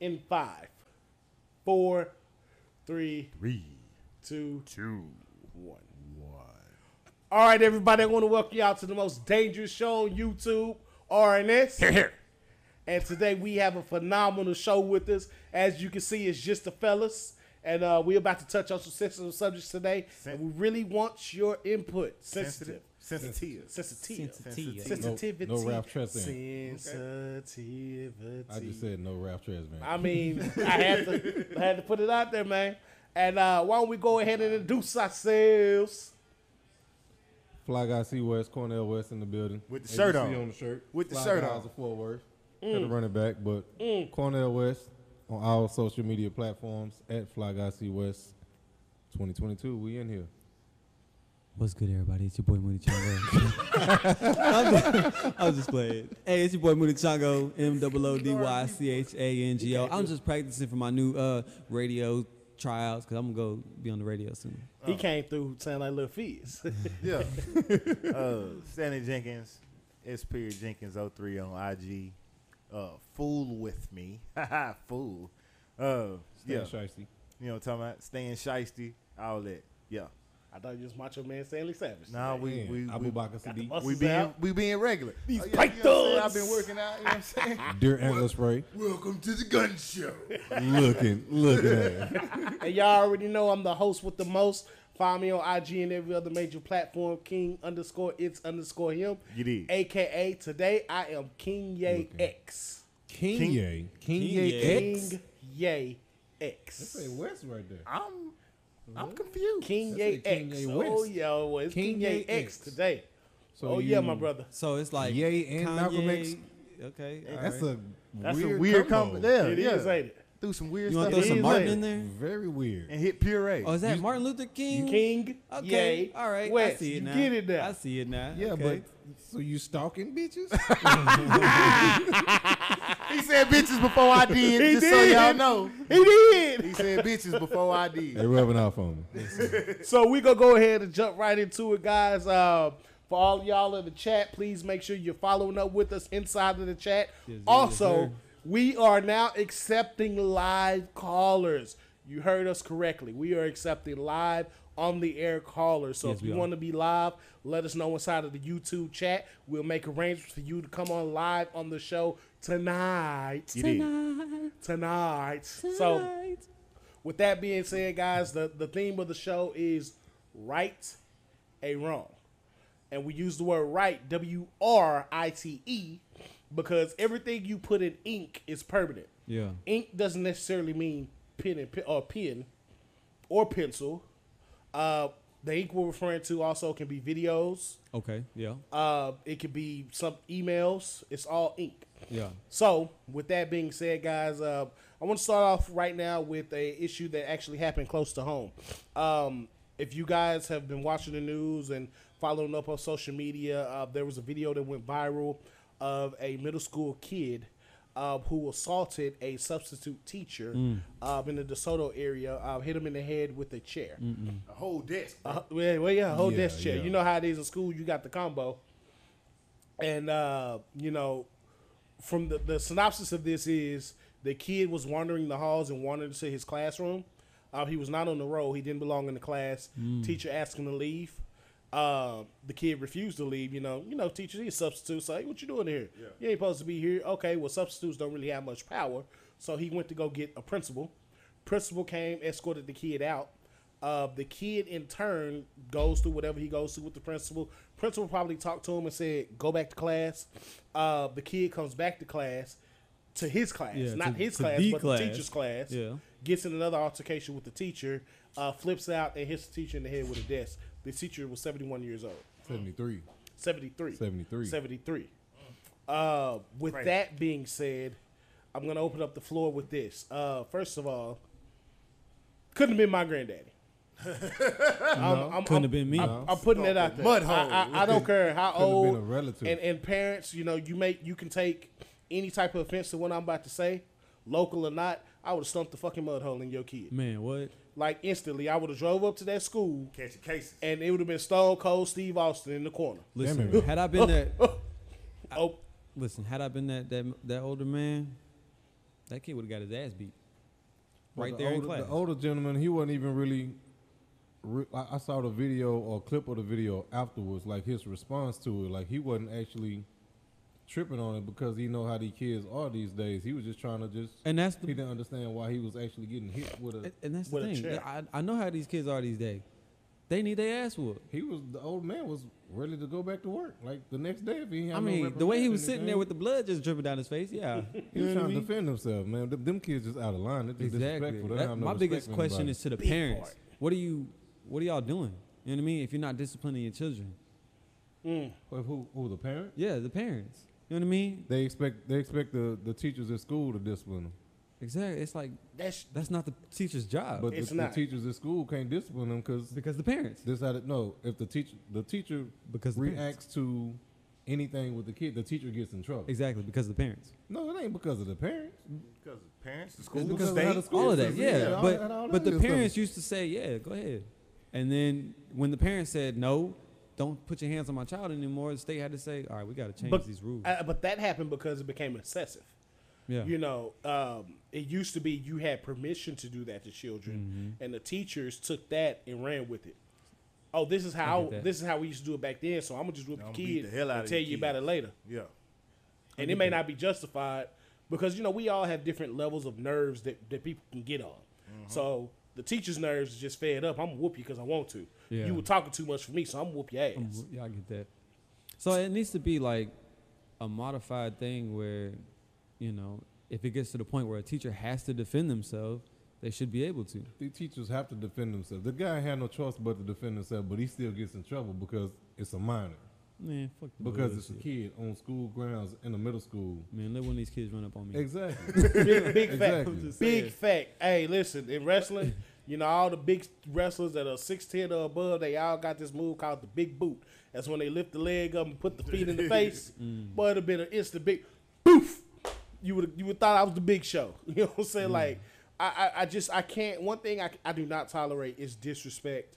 in five, four, three, Three, two, two, one. one. All right, everybody, I want to welcome you out to the most dangerous show on YouTube, RNS. Here, here. And today we have a phenomenal show with us. As you can see, it's just the fellas. And uh, we're about to touch on some sensitive subjects today. And we really want your input. Sensitive. Sensitive. Sensitive. Sensitive. Sensitivity. No- no Ralph Tresvant. Sensitivity. I just said no Ralph Tresvant. I mean, I had to, I had to put it out there, man. And uh, why don't we go ahead and introduce ourselves? Fly Guy C West, Cornell West in the building. With the As shirt you on. See on the shirt. With the Fly shirt Guy on. is a Fort Worth. Mm. Got to run it back, but Cornell West on all social media platforms at Fly Guy C West 2022. We in here. What's good, everybody? It's your boy Moody Chango. I'm, just, playing. Hey, it's your boy Moody Chango, M O O D Y C H A N G O. I'm just practicing for my new uh, radio tryouts because I'm gonna go be on the radio soon. He came through sounding like little Fizz. Yeah. uh, Stanley Jenkins, S. Period Jenkins 03 on IG. Uh, fool with me. Haha, fool. Uh, Stan yeah. Shiesty. You know what I'm talking about? Staying shisty, all that. Yeah. I thought you was Macho Man Stanley Savage. Nah, we Man, we Abu we, Bakr Got the Sadiq. we being out. we being regular. These Oh, yeah, you know I'm saying? thugs. I've been working out. You know what I'm saying? Deer Antler Spray. Welcome to the gun show. looking, looking at it. And y'all already know I'm the host with the most. Find me on IG and every other major platform, King underscore it's underscore him. You did. AKA today I am King Ye X. King King- Ye. King King Ye Ye. X. King Ye That X. say West right there. I'm I'm confused. King That Ye King X. Ye Oh West. yeah, well, it's King, King Ye Ye X X. today. So oh yeah, my brother. So it's like Ye and Malcolm X. Okay, That's right. a That's weird a weird combo. combo. Yeah, It yeah. is, ain't it? Threw some weird you want stuff to throw some Martin in there? Very weird. and hit puree. Oh, is that Martin Luther King? King Okay, Ye all right. West. I see it now. you get it now. I see it now. Yeah, okay. but so you stalking bitches? He said bitches before I did, He just so did. y'all know. he did. He said bitches before I did. they did. rubbing off on me. So we gonna go ahead and jump right into it, guys. Uh, for all y'all in the chat, please make sure you're following up with us inside of the chat. Yes, also, yes, we are now accepting live callers. You heard us correctly. We are accepting live on the air caller. So Yes, if you want to be live, let us know inside of the YouTube chat. We'll make arrangements for you to come on live on the show tonight. You did. Tonight. So with that being said, guys, the, the theme of the show is right a wrong. And we use the word right, W R I T E, because everything you put in ink is permanent. yeah. Ink doesn't necessarily mean pen and pen, or pen or pencil. Uh, the ink we're referring to also can be videos. Okay. Yeah. Uh, it could be some emails. It's all ink. Yeah. So, with that being said, guys, uh, I want to start off right now with a issue that actually happened close to home. Um, if you guys have been watching the news and following up on social media, uh, there was a video that went viral of a middle school kid uh, who assaulted a substitute teacher uh, in the DeSoto area, uh, hit him in the head with a chair. A whole desk. Uh, well, well, yeah, hold Yeah, desk chair. yeah. You know how it is in school. You got the combo, and uh, you know, from the the synopsis of this is the kid was wandering the halls and wandered into his classroom. Uh, he was not on the roll. He didn't belong in the class. Teacher asked him to leave. Uh, the kid refused to leave. You know, you know, teachers, he's a substitute. So, hey, what you doing here? You ain't supposed to be here. Okay, well, substitutes don't really have much power. So he went to go get a principal. Principal came, escorted the kid out. Uh, the kid in turn goes through whatever he goes through with the principal. Principal probably talked to him and said, "Go back to class." Uh, the kid comes back to class, to his class, Yeah, not to- his to class, the but class. the teacher's class. Yeah. Gets in another altercation with the teacher, uh, flips out and hits the teacher in the head with a desk. The teacher was seventy-one years old. 73. 73. 73. 73. Uh, with Crazy. that being said, I'm going to open up the floor with this. Uh, first of all, couldn't have been my granddaddy. I'm, I'm, Couldn't I'm- have been me. I'm, I'm putting it out there. Mud I, hole. I, I don't care how Could have old been a relative. and, and parents, you know, you make you can take any type of offense to what I'm about to say, local or not. I would have stumped the fucking mud hole in your kid. Man, what? Like instantly, I would have drove up to that school Catching cases. and it would have been Stone Cold Steve Austin in the corner. Listen, man. had I been that, Oh, listen, had I been that that that older man, that kid would have got his ass beat But right the there in older, class. The older gentleman, he wasn't even really. Re- I, I saw the video or clip of the video afterwards, like his response to it. Like he wasn't actually tripping on it because he know how these kids are these days. He was just trying to just. and that's the, He didn't understand why he was actually getting hit with a. and- and that's the With a thing. chair. I, I know how these kids are these days. They need their ass whooped. He was the old man was ready to go back to work like the next day if he. Had I no mean, the way he was sitting there with the blood just dripping down his face, yeah. He was trying to defend himself, man. Them, them kids just out of line. They're just exactly. disrespectful. They That- no my biggest question anybody. is to the Big parents. part. What are you what are y'all doing? You know what I mean? If you're not disciplining your children. Mm. Who, who, who the parent? Yeah, the parents. You know what I mean? They expect they expect the, the teachers at school to discipline them, Exactly. It's like That's that's not the teacher's job. but It's the, the teachers at school can't discipline them because because the parents. decided no. If the teacher the teacher Because the parents. reacts to anything with the kid, the teacher gets in trouble. Exactly, because of the parents. No, it ain't because of the parents. Because of parents, the school, It's the because of how the school all of that, system- yeah. all but that- but the good stuff. parents used to say, yeah, go ahead. And then when the parents said no, don't put your hands on my child anymore, the state had to say, all right, we got to change but, these rules. uh, but that happened because it became excessive. yeah. You know, um, it used to be you had permission to do that to children, Mm-hmm. and the teachers took that and ran with it. Oh, this is how get that. this is how we used to do it back then. So I'm gonna just whip I'ma the beat kid the hell out and tell you kid. about it later. Yeah. And it may not be justified because you know we all have different levels of nerves that, that people can get on. Mm-hmm. So the teacher's nerves is just fed up. I'm gonna whoop you because I want to. Yeah. You were talking too much for me, so I'm gonna whoop your ass. Yeah, I get that. So it needs to be like a modified thing where, you know, if it gets to the point where a teacher has to defend themselves, they should be able to. The teachers have to defend themselves. The guy had no choice but to defend himself, but he still gets in trouble because it's a minor. Man, fuck the Because it's a kid on school grounds in the middle school. Man, let one of these kids run up on me. Exactly. big, big fact. Exactly. just Big fact. Hey, listen, in wrestling, you know, all the big wrestlers that are 6'10 or above, they all got this move called the big boot. That's when they lift the leg up and put the feet in the face. Mm. Boy, it'd have been an instant big poof. You would you would thought I was the big show. You know what I'm Mm. saying? Like, I, I, I just I can't one thing I, I do not tolerate is disrespect.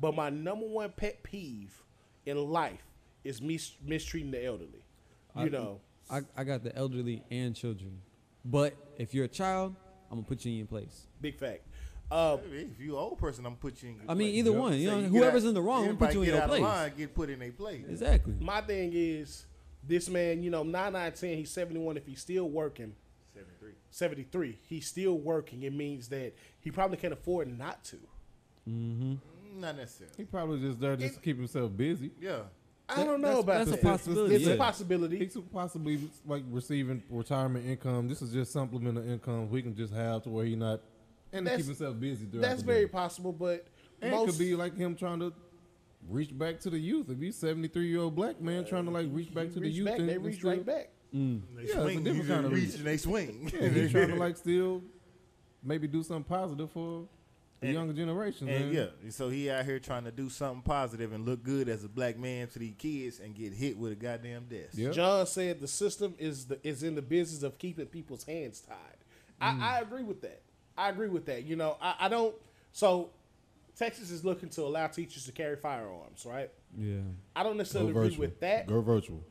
But my number one pet peeve in life is mis- mistreating the elderly. You I- know. I, I got the elderly and children. But if you're a child, I'm gonna put you in your place. Big fact. Uh, If you an old person, I'm put you in. your I mean, place. either Yep. one. You Say know, get whoever's out- in the wrong, I'm gonna put you in get your out of place. line, get put in their place. Exactly. my thing is this man, you know, 9 9 10, he's 71. If he's still working, 73. 73, he's still working. It means that he probably can't afford not to. Mm-hmm. Mm, Not necessarily. he probably just there just to keep himself busy. Yeah. I That- don't know that's- about that's a possibility, It's yeah. a possibility. He could possibly like receiving retirement income. This is just supplemental income we can just have to where he not and to That's- keep himself busy. throughout That's the very day. possible, but And most it could be like him trying to reach back to the youth. If he's seventy three year old black man trying to like reach back to the youth, back, and, they reach still- right back. Mm. They Yeah, it's a swing. different kind of reach reach. and they swing. Yeah, he's trying to like still maybe do something positive for the And- younger generation. And man. yeah, so he out here trying to do something positive and look good as a black man to these kids and get hit with a goddamn desk. Yeah. John said the system is the, is in the business of keeping people's hands tied. Mm. I, I agree with that. I agree with that. You know, I, I don't. So Texas is looking to allow teachers to carry firearms, right? Yeah. I don't necessarily agree with that. Go virtual.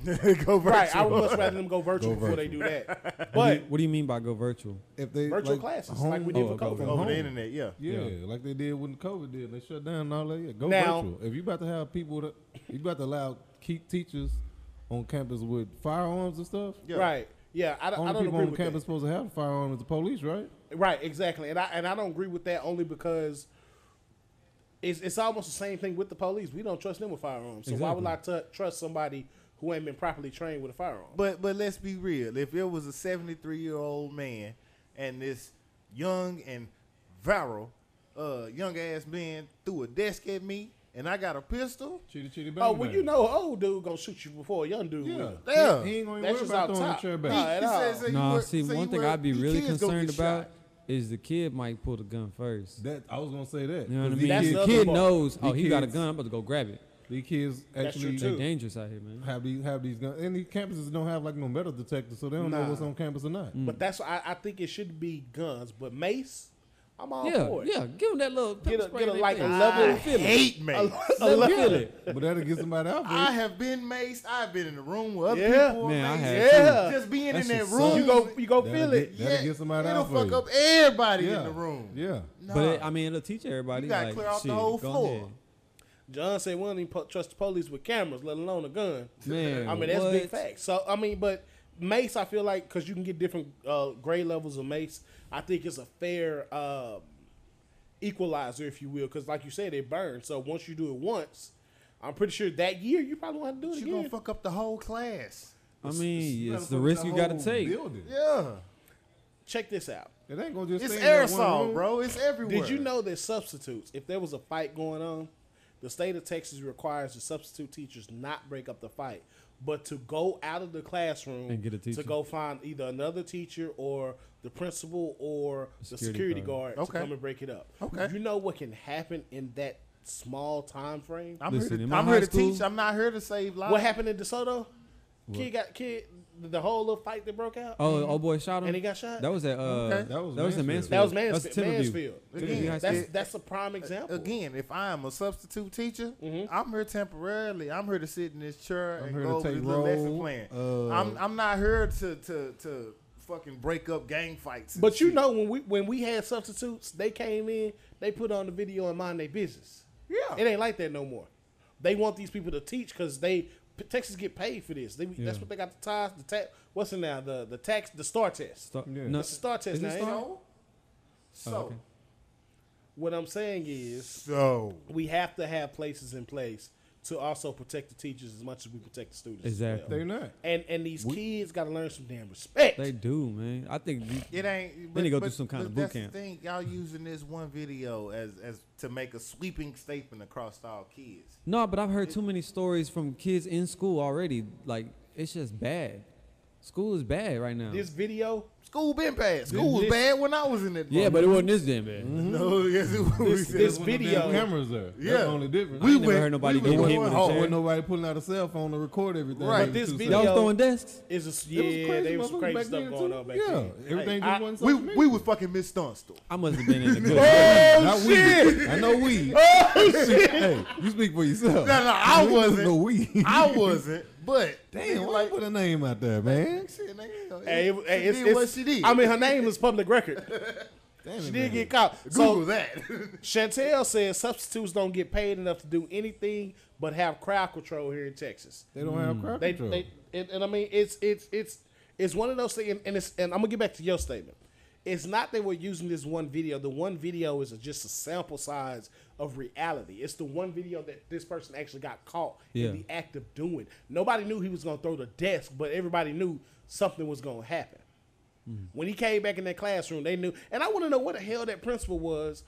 Go virtual. Right, I would much rather them go virtual Go before they do that. What do, But you, what do you mean by go virtual? If they virtual like, classes, home- like we did Oh, for COVID. Over the internet, yeah. Yeah, Yeah. like they did when COVID did. They shut down and all that. Yeah, go Now- virtual. If you about to have people that you about to allow keep teachers on campus with firearms and stuff. Yeah. Right. Yeah, I, don't- I Only don't people agree on with campus supposed to have a firearm is the police, right? Right, exactly. And I and I don't agree with that only because it's it's almost the same thing with the police. We don't trust them with firearms. So why would I t- trust somebody who ain't been properly trained with a firearm? But but let's be real. If it was a 73 year old man and this young and virile, uh, young ass man threw a desk at me and I got a pistol, Chitty chitty bang oh, well, bang. you know, old dude gonna shoot you before a young dude Yeah. will. Yeah. He, he ain't gonna That's worry just about out throwing the top. chair back. Nah, at all. said- said No, were- see, say one thing were- I'd be really concerned about shot. is the kid might pull the gun first. That I was gonna say that. You know what I 'Cause mean? That's the the kid part. knows, oh, These he got a gun, I'm about to go grab it. these kids actually too. They dangerous out here, man. have these have these guns, and these campuses don't have like no metal detectors, so they don't know what's on campus or not. Mm. But that's I, I think it should be guns, but mace I'm all Yeah, for it. yeah. Give them that little pepper Get a- spray get a- in their like a face. level- Let 'em I feel hate mace. A Let 'em level- feel it. But that'll get somebody out for I have been maced. I've been in the room with other Yeah. people. Man, I have Yeah. Just being That in that room. You go, you go That'll feel get- it. That'll get somebody It'll out for fuck you. up everybody Yeah. in the room. Yeah. Nah. But it, I mean, it'll teach everybody. You gotta like, clear out the shit, whole floor. ahead. John said we don't even po- trust the police with cameras, let alone a gun. Man, I mean that's big what? facts. So I mean, but mace, I feel like because you can get different uh, grade levels of mace, I think it's a fair uh, equalizer, if you will, because like you said, it burns. So once you do it once, I'm pretty sure that year you probably want to do it again. you again. gonna fuck up the whole class. I mean, it's, it's the risk the you got to take. building. Yeah. Check this out. It ain't gonna just It's stay in that one aerosol, room. bro. It's everywhere. Did you know that substitutes, if there was a fight going on, the state of Texas requires the substitute teachers not break up the fight, but to go out of the classroom And get a teacher. to go find either another teacher or the principal or the Security security guard. guard, Okay. to come and break it up. Okay. You know what can happen in that small time frame? I'm Listen, here to, I'm high here to school- teach. I'm not here to save lives. what happened in DeSoto? Kid got kid the whole little fight that broke out. Oh, oh boy, shot him. And he got shot? That was at uh, Okay. that was in Mansfield. That was That's Mansfield. Timberview. Mansfield. Timberview Again, School. That's that's a prime example. Again, if I am a substitute teacher, Mhm. I'm here temporarily. I'm here to sit in this chair I'm and go to over the lesson plan. Uh, I'm I'm not here to to to fucking break up gang fights. and But you shit. know when we when we had substitutes, they came in, they put on the video and mind their business. yeah, It ain't like that no more. They want these people to teach because they Texas get paid for this. They, Yeah. That's what they got the ties. The TAKS. What's it now? The the TAKS. The STAAR test. Start- Yeah. no, It's a STAAR test Is it now. STAAR? Oh, so Oh, okay. What I'm saying is so we have to have places in place to also protect the teachers as much as we protect the students. as well. Exactly. They not. And and these We- kids got to learn some damn respect. They do, man. I think we- it ain't. Then they go but- do some kind but of boot that's camp. The thing, y'all mm-hmm. using this one video as as to make a sweeping statement across all kids. no, but I've heard too many stories from kids in school already. Like it's just bad. School is bad right now. this video School been bad. School was bad when I was in it. yeah, but it wasn't this damn bad. Mm-hmm. No, yes, it was. This- this When the video- cameras there. Yeah. That's the only difference. I ain't never heard nobody we getting went hit with a chair. Wasn't nobody pulling out a cell phone to record everything. Right. But this video- Y'all throwing desks. is a, It yeah. was crazy There was some crazy stuff going too. on back yeah. then. everything I- just wasn't We we was fucking Miss Dunstall. I must have been in the good. Oh shit! we. I know we. Oh shit! Hey, you speak for yourself. No, no, I wasn't. No we. I wasn't, but Damn, why like put a name out there, man? shit, nigga, Hey, it, she hey, it's, did it's, what she did. I mean, her name is public record. Damn She it, did man. get caught. Google So that. Chantel says substitutes don't get paid enough to do anything but have crowd control here in Texas. They don't have mm. crowd They, control. they and, and I mean, it's it's it's it's one of those things. And, and it's and I'm gonna get back to your statement. It's not that we're using this one video. The one video is just a sample size of reality. It's the one video that this person actually got caught Yeah. in the act of doing. Nobody knew he was gonna throw the desk, but everybody knew something was gonna happen. Hmm. When he came back in that classroom, they knew. And I want to know what the hell that principal was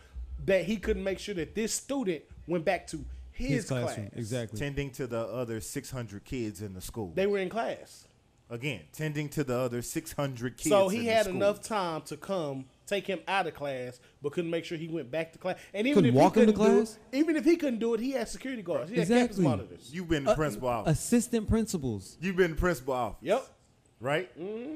that he couldn't make sure that this student went back to his, His class. exactly. Tending to the other 600 kids in the school. They were in class. Again, tending to the other 600 kids. so he the had school. enough time to come take him out of class, but couldn't make sure he went back to class. And even Couldn't if walk he into couldn't do class? it, even if he couldn't do it, he had security guards. He had campus monitors. You've been the Uh, principal office. Assistant principals. You've been the principal office. Yep. Right?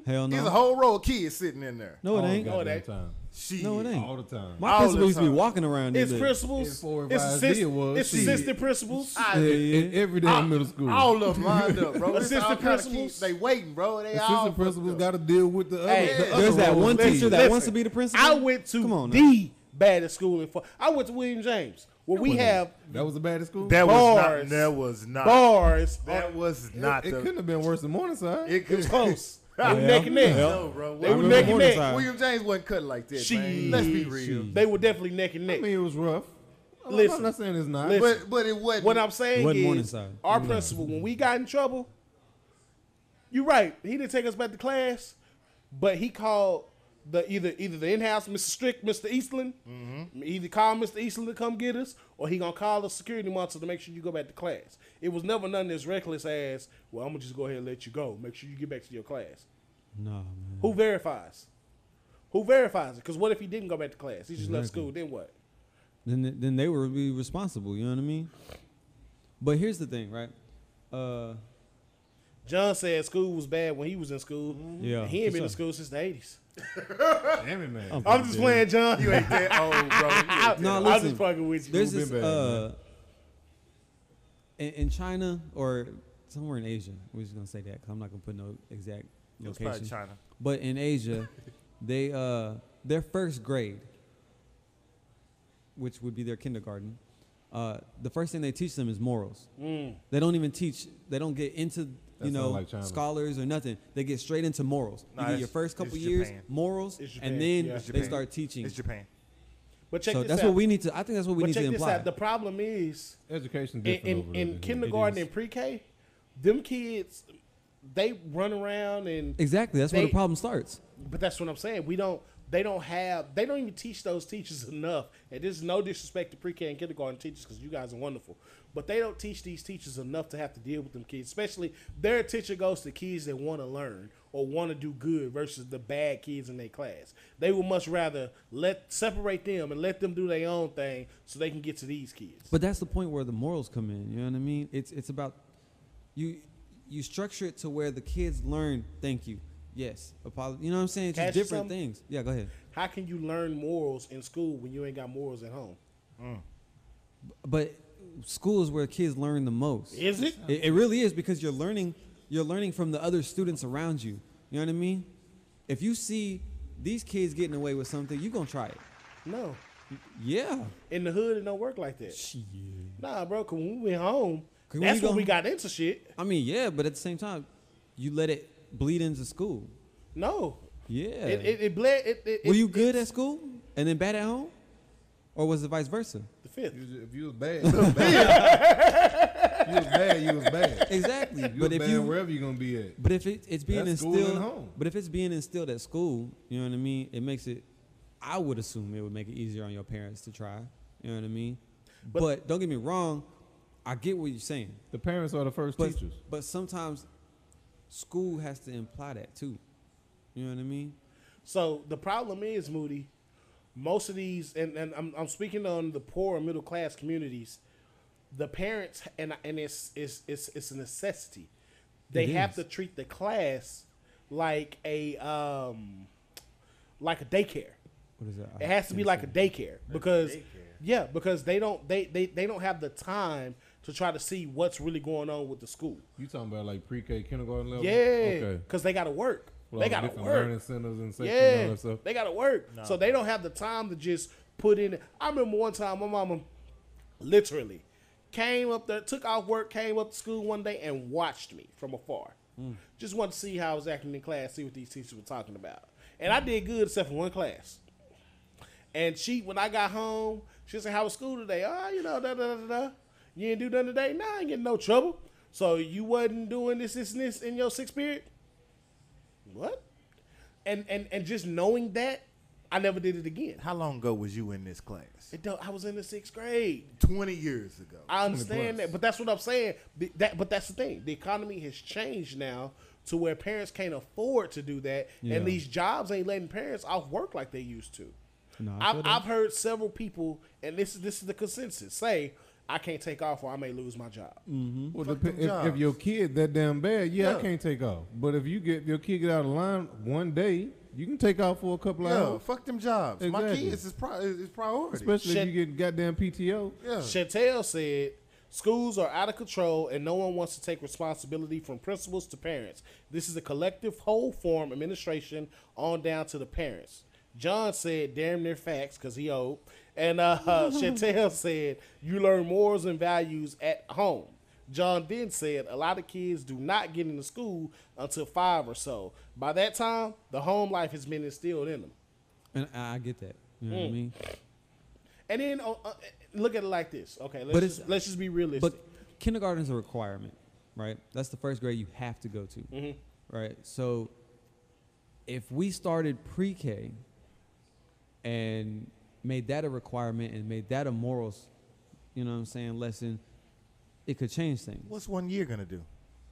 Hell no. There's a whole row of kids sitting in there. No, it All the ain't. No, it ain't. time. She No, it ain't. All the time. My All principal used to be walking around. It's this bitch. principals. It's four It's, assist, did was it's assistant principals. I- Yeah, in every day in middle school. All of them lined up, bro. Assistant all kind of principals. kids. They waiting, bro. They all Assistant principals got to deal with the other. Hey, the there's other that roles. one Listen, teacher that listen. wants to be the principal. I went to Come on now. the baddest school in. Fo- I went to William James, where we have That was the baddest school. That was not. That was not. bars. That was not it, it couldn't have been worse than Morningside. It It was close. They were neck and neck. Yeah. No, bro. They I were remember neck and neck. Morningside. William James wasn't cutting like that, She- man. Let's be real. She- They were definitely neck and neck. I neck. mean, it was rough. I'm- Listen. I'm not saying it's not. Listen. But but it wasn't. What I'm saying Wasn't is, Morningside. our principal, when we got in trouble, you're right. He didn't take us back to class, but he called the either either the in-house Mr. Strick, Mr. Eastland. Mm-hmm. Either call Mr. Eastland to come get us, or he gonna call the security monitor to make sure you go back to class. It was never none as reckless as, well, I'm gonna just go ahead and let you go. Make sure you get back to your class. No, man. Who verifies? Who verifies it? Because what if he didn't go back to class? He just left Exactly. school. Then what? Then then they would be responsible. You know what I mean? But here's the thing, right? Uh, John said school was bad when he was in school. Mm-hmm. Yeah, and he ain't for been in school since the '80s. Damn it, man. I'm I'm just playing, John. You ain't that old, bro. You ain't that No, old. I'm just fucking with you. There's this bad, uh, in, in China or somewhere in Asia. We're just gonna say that because I'm not gonna put no exact It was probably location. China. But in Asia, they uh, their first grade, which would be their kindergarten, uh, the first thing they teach them is morals. Mm. They don't even teach. They don't get into That you know like scholars or nothing. They get straight into morals. Nah, you get your first couple years Japan. morals, and then yeah. They start teaching. It's Japan. But check So this that's out. what we need to. I think that's what we but need check to this out. The problem is Education in, in, in kindergarten and pre-K, them kids, they run around and exactly. That's where the problem starts. But that's what I'm saying. We don't. They don't have. They don't even teach those teachers enough. And this is no disrespect to pre-K and kindergarten teachers because you guys are wonderful. But they don't teach these teachers enough to have to deal with them kids. Especially their attention goes to kids that want to learn or want to do good versus the bad kids in their class. They would much rather let separate them and let them do their own thing so they can get to these kids. But that's the point where the morals come in. You know what I mean? It's it's about you you structure it to where the kids learn. Thank you. Yes. Apology. You know what I'm saying? It's Can I just different something? things. Yeah. Go ahead. How can you learn morals in school when you ain't got morals at home? Mm. But school is where kids learn the most. Is it? It, it really is because you're learning you're learning from the other students around you. You know what I mean? If you see these kids getting away with something, you're gonna try it. No. Yeah. In the hood, it don't work like that. Shit. Nah, bro. Cause when we went home, that's you when go- we got into shit. I mean, yeah, but at the same time, you let it bleed into school. No, Yeah. it it, it bled. It, it, Were you good at school and then bad at home, or was it vice versa? The fifth? You If you was bad, you was bad. you was bad. You was bad. Exactly. You but was if bad you, wherever you're gonna be at. but if it, it's being That's school and instilled, home. but if it's being instilled at school, you know what I mean. It makes it. I would assume it would make it easier on your parents to try. You know what I mean. But- But, don't get me wrong, I get what you're saying. The parents are the first But teachers. but sometimes school has to imply that too. You know what I mean? So the problem is, Moody, most of these, and, and I'm, I'm speaking on the poor and middle class communities, the parents, and and it's it's it's, it's a necessity. They It have is. to treat the class like a um like a daycare. What is that? It has to be like a daycare because daycare. yeah, because they don't they, they they don't have the time to try to see what's really going on with the school. You talking about like pre-K, kindergarten level? Yeah, Okay. because they got to work. Well, they all got to different work. learning centers and sections and Yeah, that stuff. they got to work. No. So they don't have the time to just put in. I remember one time my mama literally came up there, took off work, came up to school one day and watched me from afar. Hmm. Just wanted to see how I was acting in class, see what these teachers were talking about. And I did good except for one class. And she, when I got home, she said, "How was school today?" Oh, you know, da da da da. da. You didn't do nothing today. Nah, I ain't getting no trouble. So you wasn't doing this, this, and this in your sixth period. What? And and and just knowing that, I never did it again. How long ago was you in this class? It don't, I was in the sixth grade. Twenty years ago. I understand that, but that's what I'm saying. That, but that's the thing. The economy has changed now to where parents can't afford to do that, Yeah. and these jobs ain't letting parents off work like they used to. No, I I've. I've heard several people, and this is this is the consensus, say I can't take off or I may lose my job. Mm-hmm. Well, Fuck if, if your kid that damn bad, yeah, Yeah. I can't take off. But if you get your kid get out of line one day, you can take off for a couple Yeah, hours. fuck them jobs. My Exactly. kids is, pri- is priority. Especially Shit. if you get goddamn PTO. yeah. Chantel said, Schools are out of control and no one wants to take responsibility from principals to parents. This is a collective whole form administration on down to the parents. John said, damn near facts because he old. And uh, Chantel said, you learn morals and values at home. John then said, a lot of kids do not get into school until five or so. By that time, the home life has been instilled in them. And I get that. You know what I Mm. mean? And then uh, uh, look at it like this. Okay, let's, just, let's just be realistic. But kindergarten is a requirement, right? That's the first grade you have to go to, Mhm. right? So if we started pre-K and made that a requirement and made that a morals, you know what I'm saying, lesson, it could change things. What's one year gonna do?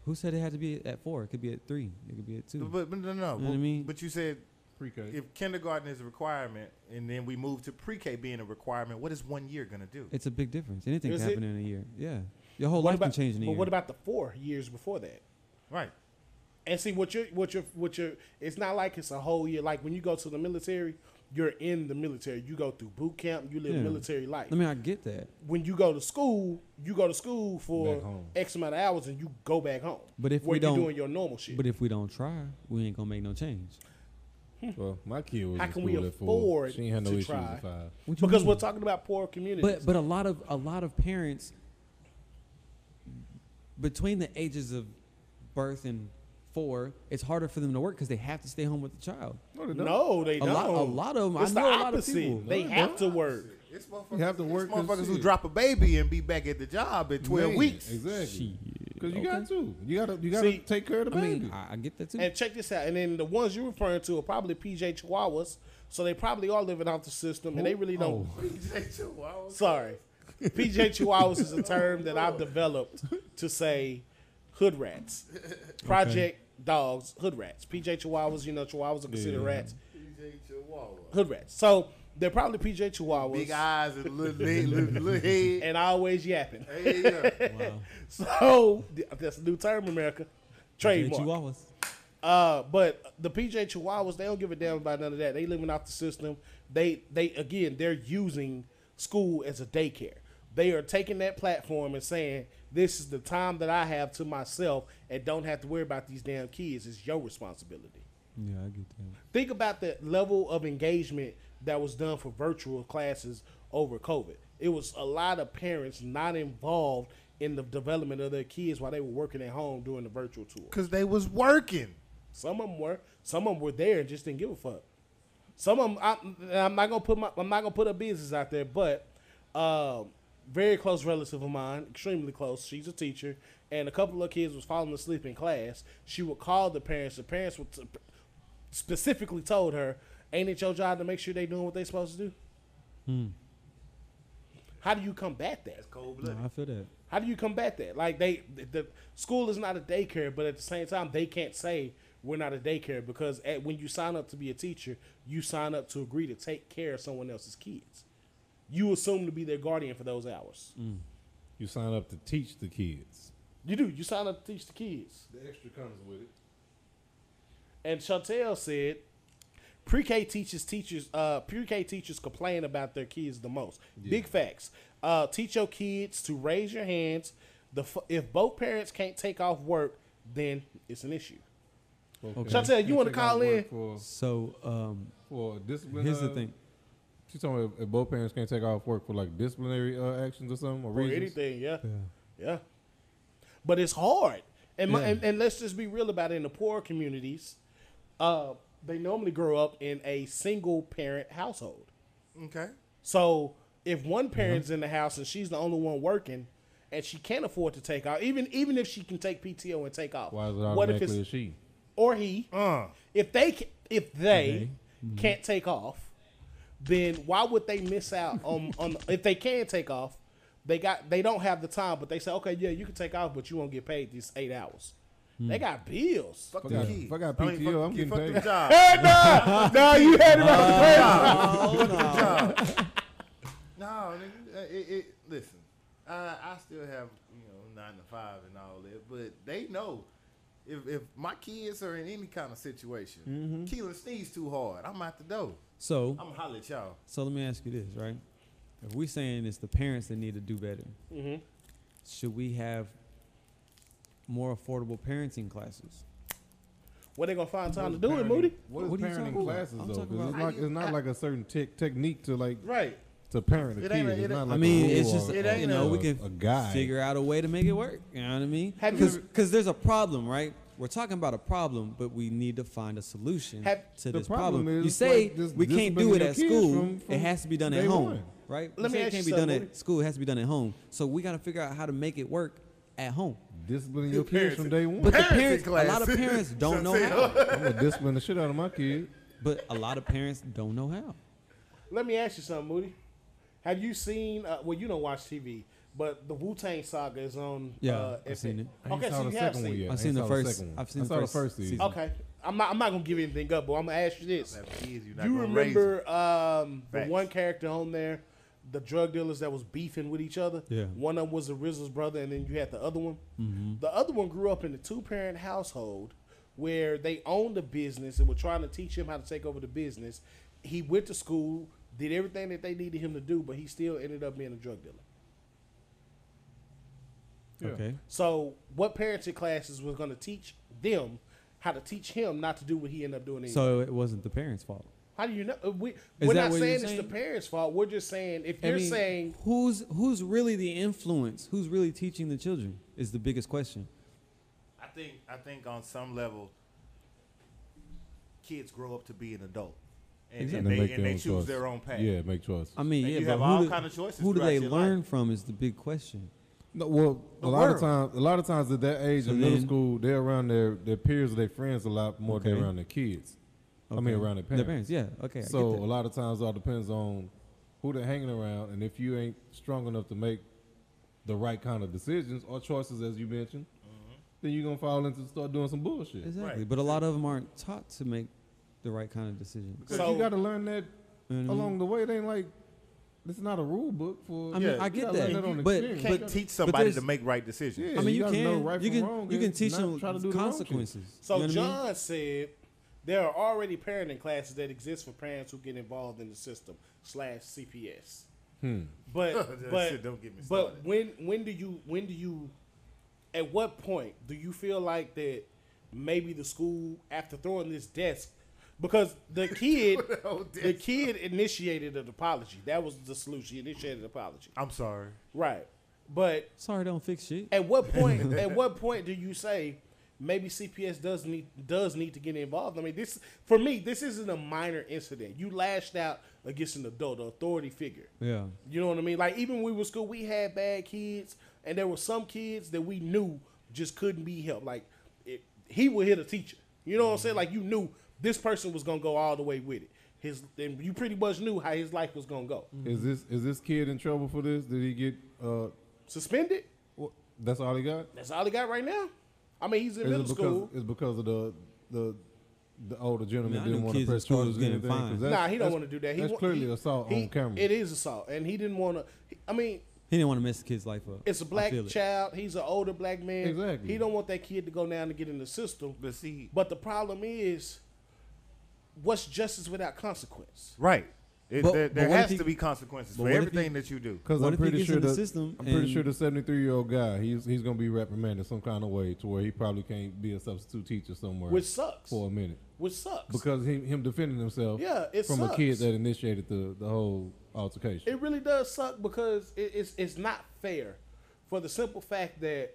Who said it had to be at four? It could be at three. It could be at two. But, but no, no. You know what I mean? But you said Pre-K. if kindergarten is a requirement, and then we move to pre-K being a requirement, what is one year gonna do? It's a big difference. Anything Is can it? happen in a year. Yeah. Your whole What life about, can change in a but year. what about the four years before that? Right. And see what you're what you're what you're it's not like it's a whole year. Like when you go to the military, you're in the military. You go through boot camp, you live Yeah. military life. I mean, I get that, when you go to school, you go to school for X amount of hours and you go back home. But if where we you're don't- doing your normal shit. but if we don't try, we ain't gonna make no change. Hmm. Well, my kid was How in can school we four. afford She ain't had no to issues try? five. What because mean? we're talking about poor communities. But but a lot of a lot of parents between the ages of birth and four, it's harder for them to work because they have to stay home with the child. No, they don't. no, they A don't. lot, a lot of them. It's I the a lot of people. They they have don't. to work. It's motherfuckers, You have to it's motherfuckers who drop a baby and be back at the job in 12 Man, weeks. Exactly. Because you Okay. got to. You got to. You got to See, take care of the I baby. mean, I, I get that too. And check this out. And then the ones you're referring to are probably PJ Chihuahuas. So they probably are living off the system and they really don't. Oh. Sorry. PJ Chihuahuas is a term that I've developed to say hood rats. Project dogs, hood rats. PJ Chihuahuas, you know, Chihuahuas are considered Yeah. rats. PJ Chihuahua. Hood rats. So they're probably PJ Chihuahuas. Big eyes and little, leg, little, little head. And always yapping. Hey, yeah. wow. So that's a new term, America. Trademark. Chihuahuas. Uh, but the PJ Chihuahuas, they don't give a damn about none of that. They living off the system. They they again, they're using school as a daycare. They are taking that platform and saying, "This is the time that I have to myself, and don't have to worry about these damn kids. It's your responsibility." Yeah, I get that. Think about the level of engagement that was done for virtual classes over COVID. It was a lot of parents not involved in the development of their kids while they were working at home doing the virtual tour. Because they was working. Some of them were. Some of them were there and just didn't give a fuck. Some of them, I, I'm not gonna put my, I'm not gonna put a business out there, but um, very close relative of mine, extremely close. She's a teacher, and a couple of kids was falling asleep in class. She would call the parents. The parents would t- specifically told her, "Ain't it your job to make sure they doing what they supposed to do?" Hmm. How do you combat that? Cold No, I feel that. How do you combat that? Like they, the, the school is not a daycare, but at the same time, they can't say we're not a daycare because at, when you sign up to be a teacher, you sign up to agree to take care of someone else's kids. You assume to be their guardian for those hours. You sign up to teach the kids. You do. You sign up to teach the kids. The extra comes with it. And Chantel said, pre-K teachers teachers uh, pre-K teachers complain about their kids the most. Big facts. Uh, teach your kids to raise your hands. The f- if both parents can't take off work, then it's an issue. Okay. Chantel, you wanna call in? For, So um, for discipline. here's the thing. She's talking about if both parents can't take off work for like disciplinary uh, actions or something or or reasons. anything. Yeah, Yeah. yeah. But it's hard, and, my, Yeah. and and let's just be real about it. In the poor communities, uh, they normally grow up in a single parent household. Okay. So if one parent's in the house and she's the only one working, and she can't afford to take off, even even if she can take PTO and take off, Why is it what if it's she? or he? Uh. If they if they Mm-hmm. can't take off, then why would they miss out on on if they can take off? They got they don't have the time, but they say, okay, yeah, you can take off, but you won't get paid these eight hours. Hmm. They got bills. Fuck If the I got- kid. if I mean, fuck I'm the- getting fuck paid. the job. Hey, no, no, you had it on the Oh, no. No, nigga, uh, it, it, listen. I, I still have you know nine to five and all that, but they know if if my kids are in any kind of situation, Mm-hmm. Keelan sneeze too hard, I'm out the door. So I'm holler at y'all. so let me ask you this, right? If we saying it's the parents that need to do better, hmm should we have more affordable parenting classes? Where they gonna find time to do is it, Moody? What is What parenting talking about? classes though? talking 'Cause it's about- not it's not like a certain tech technique to like Right. to parent a It kid. ain't a- It's not like I mean, a rule it's just It ain't you know a- we can a guide. figure out a way to make it work. You know what I mean? Have Because there's a problem, right? We're talking about a problem, but we need to find a solution Have- to this problem problem. you say like, just we can't do it at school. from- from it has to be done at home, one. right? Let You me say ask it can't be done at school. It has to be done at home. So we got to figure out how to make it work at home. Discipline your kids parents- from day one. But the parents, a lot of parents don't know how. I'm gonna discipline the shit out of my kid. But a lot of parents don't know how. Let me ask you something, Moody. Have you seen? Uh, well, you don't watch TV, but the Wu Tang Saga is on. Yeah, uh, I've seen it. I Okay, so the you have one seen. yet. I've seen the first- second one. I've seen I the first the first season. season. Okay, I'm not. I'm not gonna give anything up, but I'm gonna ask you this. Have you're not You gonna remember um, the one character on there, the drug dealers that was beefing with each other? Yeah. One of them was the RZA's brother, and then you had the other one. Mm-hmm. The other one grew up in a two parent household where they owned the business and were trying to teach him how to take over the business. He went to school, did everything that they needed him to do, but he still ended up being a drug dealer. Yeah. Okay. So, what parenting classes was going to teach them how to teach him not to do what he ended up doing? Anyway? So it wasn't the parents' fault. how do you know? We, Is we're not what saying you're it's the parents' fault. We're just saying if I you're mean, saying who's who's really the influence? Who's really teaching the children? Is the biggest question. I think I think on some level, kids grow up to be an adult, and, Exactly. and And they, make and their they choose choice. their own path. Yeah, make choices. I mean, And yeah, you but have who all do, kind of choices who do they learn life. from? Is the big question. No, well, The a lot world. of times, a lot of times at that age So in middle school, they're around their, their peers or their friends a lot more than around their kids. I mean, around their Their parents. parents, yeah. Okay. So a lot of times, it all depends on who they're hanging around, and if you ain't strong enough to make the right kind of decisions or choices, as you mentioned, Mm-hmm. then you're gonna fall into start doing some bullshit. exactly. Right. But a lot of them aren't taught to make the right kind of decisions. So- you got to learn that You know what I mean? along the way. It ain't like this is not a rule book for. I mean, Yeah, I get that, that on but experience. You can't but teach somebody to make right decisions. Yeah. I mean, you you, gotta know can. right you can. wrong you can teach them try to do the consequences. So you know what I mean? John said there are already parenting classes that exist for parents who get involved in the system slash CPS. Hmm. But but shit don't get me but started. when when do you when do you at what point do you feel like that maybe the school after throwing this desk because the kid the kid initiated an apology that was the solution he initiated an apology I'm sorry. right but Sorry, don't fix shit. at what point? at what point do you say maybe CPS does need does need to get involved? I mean, this for me, this isn't a minor incident. You lashed out against an adult, an authority figure. Yeah. You know what I mean? Like even when we were school, we had bad kids, and there were some kids that we knew just couldn't be helped. Like it, he would hit a teacher. You know what I'm saying? Like you knew this person was gonna go all the way with it. His and you pretty much knew how his life was gonna go. Is this is this kid in trouble for this? Did he get? uh Suspended. what, That's all he got. That's all he got right now. I mean, he's in Is middle it because school. it's because of the the the older gentleman Man, didn't want to press charges was getting anything? 'Cause fined. nah, he don't want to do that. He that's wa- clearly he- assault he- on camera. It is assault, and he didn't want to. I mean, He didn't want to mess the kid's life up. it's a black feel it. child. He's an older black man. Exactly. He don't want that kid to go down and get in the system. But see, But the problem is, what's justice without consequence? right. It, But- there there what if has he- to be consequences for what if he- everything that you do. Because I'm pretty sure the the system I'm pretty sure the 73 year old guy he's he's gonna be reprimanded some kind of way to where he probably can't be a substitute teacher somewhere Which sucks. for a minute Which sucks. because him him defending himself Yeah, it from sucks. a kid that initiated the the whole altercation. It really does suck because it, it's it's not fair, for the simple fact that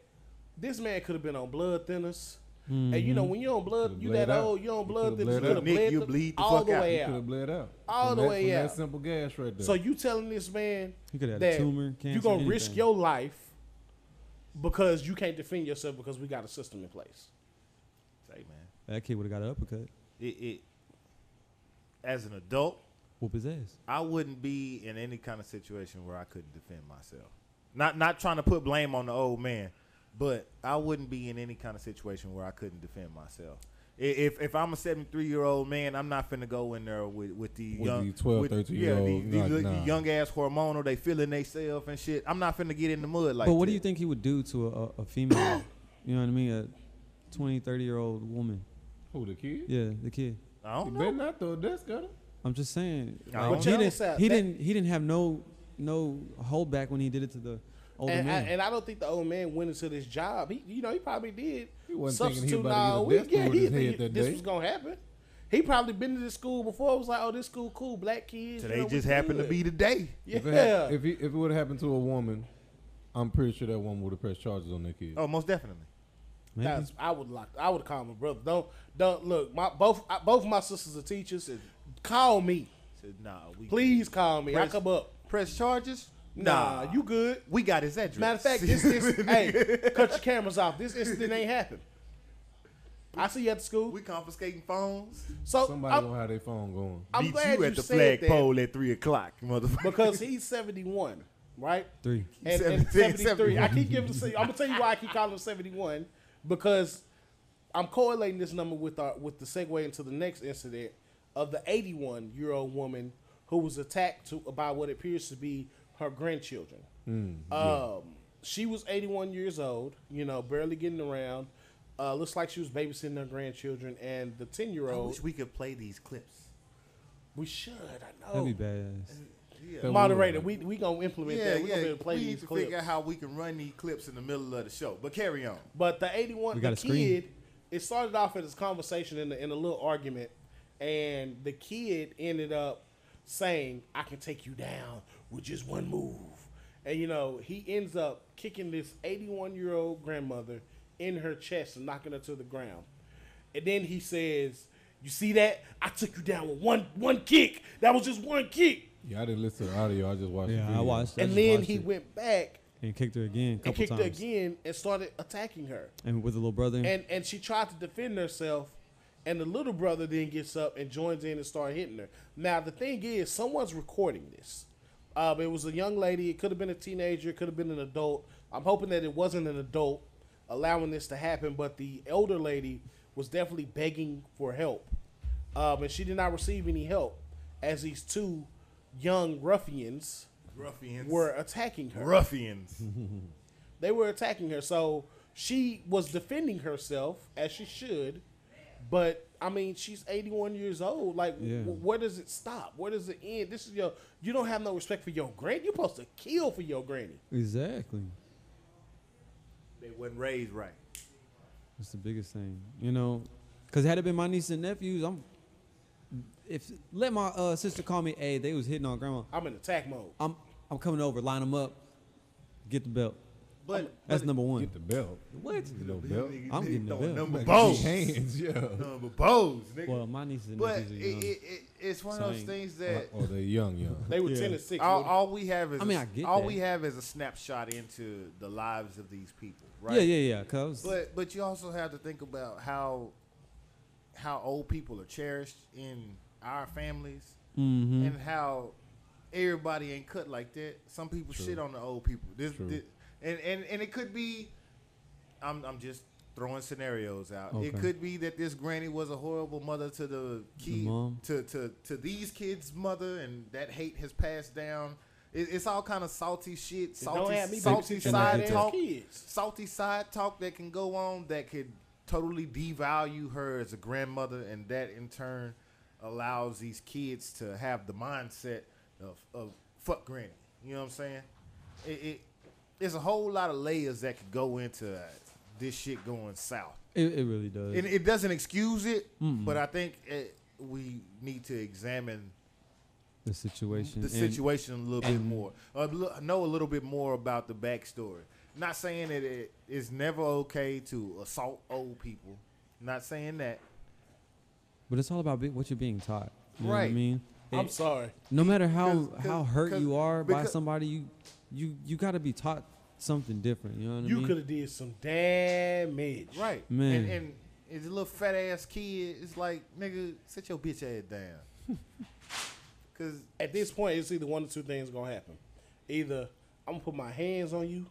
this man could have been on blood thinners. And you know mm-hmm. when you're on blood, you bled that out. old, you're on blood could've thinners. You bled could have bled you bleed the all fuck the way he out. could have bled out All from the that, way from out. That simple gas right there. So you telling this man He could have had that a tumor, cancer. you're gonna risk your life because you can't defend yourself because we got a system in place. Say, man, That kid would have got an uppercut. it, it as an adult, Whoop his ass. I wouldn't be in any kind of situation where I couldn't defend myself. Not not trying to put blame on the old man, but I wouldn't be in any kind of situation where I couldn't defend myself. If if I'm a 73 year old man, I'm not finna go in there with with the With young the 12, with- 13 yeah, year the, old, the, like, the nah. young ass hormonal. They feeling they self and shit. I'm not finna get in the mud like. but what do you think he would do to a, a, a female? you know what I mean? A 20, 30 year old woman. Who the kid? Yeah, the kid. I He don't better know. not throw a desk at him. I'm just saying. I like, he didn't. That- He didn't. He didn't have no no holdback when he did it to the older And I, and I don't think the old man went into this job. He, you know, he probably did. He wasn't thinking he substitute about to all get a week. Yeah, he, his he- that this day. was gonna happen. He probably been to this school before. It was like, oh, this school cool, black kids. Today you know, just happened to be the day. Yeah. If it, had, if, he, if it would have happened to a woman, I'm pretty sure that woman would have pressed charges on that kid. Oh, most definitely. That's, I would lock. I would call my brother. Don't don't look. My both I, both my sisters are teachers. Call me, Said, nah, we please. Call me. I Press- come up. press charges. Nah, you good. We got his address. Matter of fact, this this hey, cut your cameras off. This incident ain't happened. I see you at the school. we confiscating phones. So Somebody I'm, gonna have their phone going. I'm Meet glad you at the said that flagpole at three o'clock, motherfucker. because he's 71, right? Three. And, and 17, 73. I keep giving. Him. I'm gonna tell you why I keep calling him 71 because I'm correlating this number with our with the segue into the next incident of the 81 year old woman who was attacked to, by what appears to be her grandchildren. Mm, Um, she was 81 years old, you know, barely getting around. Uh, looks like she was babysitting her grandchildren, and the 10 year old. I old. wish we could play these clips. We should. I know. That'd be badass. Yeah, Moderator, we we gonna implement yeah, that. We're yeah. gonna be able to play we these need to clips. figure out how we can run these clips in the middle of the show. But carry on. But the 81, We the got a screen. kid, it started off as a conversation in, a, in a little argument, and the kid ended up saying, I can take you down with just one move. And, you know, he ends up kicking this 81 year old grandmother in her chest and knocking her to the ground. And then he says, You see that? I took you down with one one kick. That was just one kick. Yeah, I didn't listen to the audio. I just watched. the Yeah, I watched. I and just then watched he it. went back and kicked her again, a and kicked times, her again and started attacking her. and with the little brother. and and she tried to defend herself and the little brother then gets up and joins in and start hitting her now the thing is someone's recording this um, it was a young lady it could have been a teenager it could have been an adult i'm hoping that it wasn't an adult allowing this to happen but the elder lady was definitely begging for help um, and she did not receive any help as these two young ruffians Ruffians. were attacking her ruffians. they were attacking her. So she was defending herself as she should. But I mean, she's 81 years old. Like, Yeah. wh- where does it stop? Where does it end? This is your. You don't have no respect for your granny. You're supposed to kill for your granny. exactly. they wasn't raised right. That's the biggest thing, you know. Because had it been my niece and nephews, I'm. If let my uh, sister call me, hey, they was hitting on grandma. I'm in attack mode. I'm I'm coming over, line them up, get the belt. But That's but number one. Get the belt. What? Get no belt. I'm getting the belt. number bows. Hands, yeah. Number bows, nigga. Well, my nieces and but nephews it, are young. it, it, it's one So of those things that Or they're young, young. They were Yeah. 10 and 6. all, all we have is I mean, a- I get all that. we have is a snapshot into the lives of these people, right? Yeah, yeah, yeah. Cause But but you also have to think about how how old people are cherished in our families Mhm. and how everybody ain't cut like that. Some people True. shit on the old people. This, True. this- and, and and it could be I'm I'm just throwing scenarios out. It could be that this granny was a horrible mother to the kid mom. to, to to these kids' mother and that hate has passed down. It, it's all kind of salty shit, salty, don't have me salty side talk kids. salty side talk that can go on that could totally devalue her as a grandmother, and that in turn allows these kids to have the mindset of, of fuck granny. You know what I'm saying? It, it there's a whole lot of layers that could go into uh, this shit going south, it, it really does. and it doesn't excuse it, Mm-mm. but I think it, we need to examine the situation. the and- situation a little bit more. Uh, know a little bit more about the backstory. Not saying that it is never okay to assault old people. Not saying that. But it's all about be, what you're being taught. You know what I Right. mean? I'm sorry. no matter how 'Cause- 'cause- how hurt 'cause- you are by somebody, you you you got to be taught something different. You know what I mean? You could have did some damage. Right. Man. And, and it's a little fat ass kid. It's like, nigga, sit your bitch ass down. Cause At this point, it's either one or two things gonna happen. Either I'm gonna put my hands on you,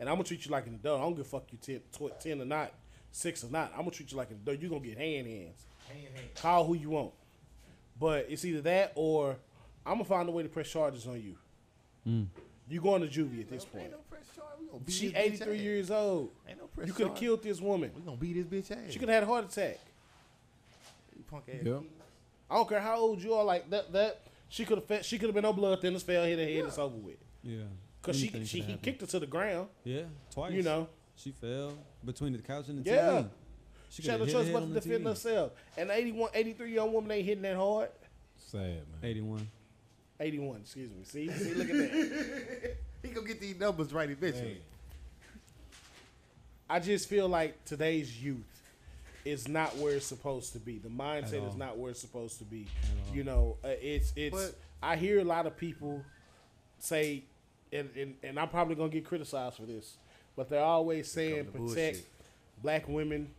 and I'm gonna treat you like an adult. I don't give a fuck you 10, tw- 10 or not, six or not. I'm gonna treat you like an adult. You're gonna get hand hands. Call who you want. But it's either that or I'm gonna find a way to press charges on you. Mm. You going to juvie at this point. ain't no press charge. We gonna beat She this bitch 83 ass. years old. Ain't no press You could have killed this woman. We gonna beat this bitch ass. She could have had a heart attack. You punk ass. Yep. I don't care how old you are. Like that. That she could have. She could have been no blood thinners. Fell, hit her head. It's over with. Yeah. Cause she Anything she could he happen. kicked her to the ground. Yeah, twice. You know. she fell between the couch and the Yeah. TV. She, coulda had no hit choice but to defend TV. herself. And 81, 83 young woman ain't hitting that hard. Sad man. 81. 81, excuse me. See, see, look at that. He gonna get these numbers right eventually. Hey. I just feel like today's youth is not where it's supposed to be. The mindset is not where it's supposed to be. You know, uh, it's it's. But- I hear a lot of people say, and, and and I'm probably gonna get criticized for this, but they're always saying protect bullshit. black women,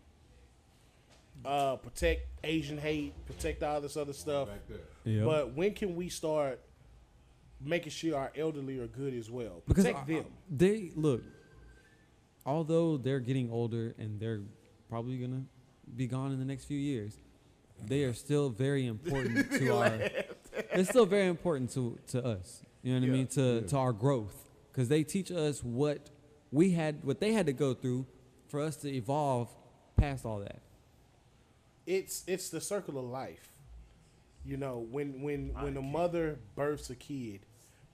uh, protect Asian hate, protect all this other stuff. Back there. Yeah. But when can we start making sure our elderly are good as well? because Protect I- I- them. they look. Although they're getting older and they're probably gonna be gone in the next few years, they are still very important to our. It's still very important to to us. You know what I mean? To to our growth, because they teach us what we had, what they had to go through, for us to evolve past all that. it's it's the circle of life. You know, when when I when a can't. mother births a kid,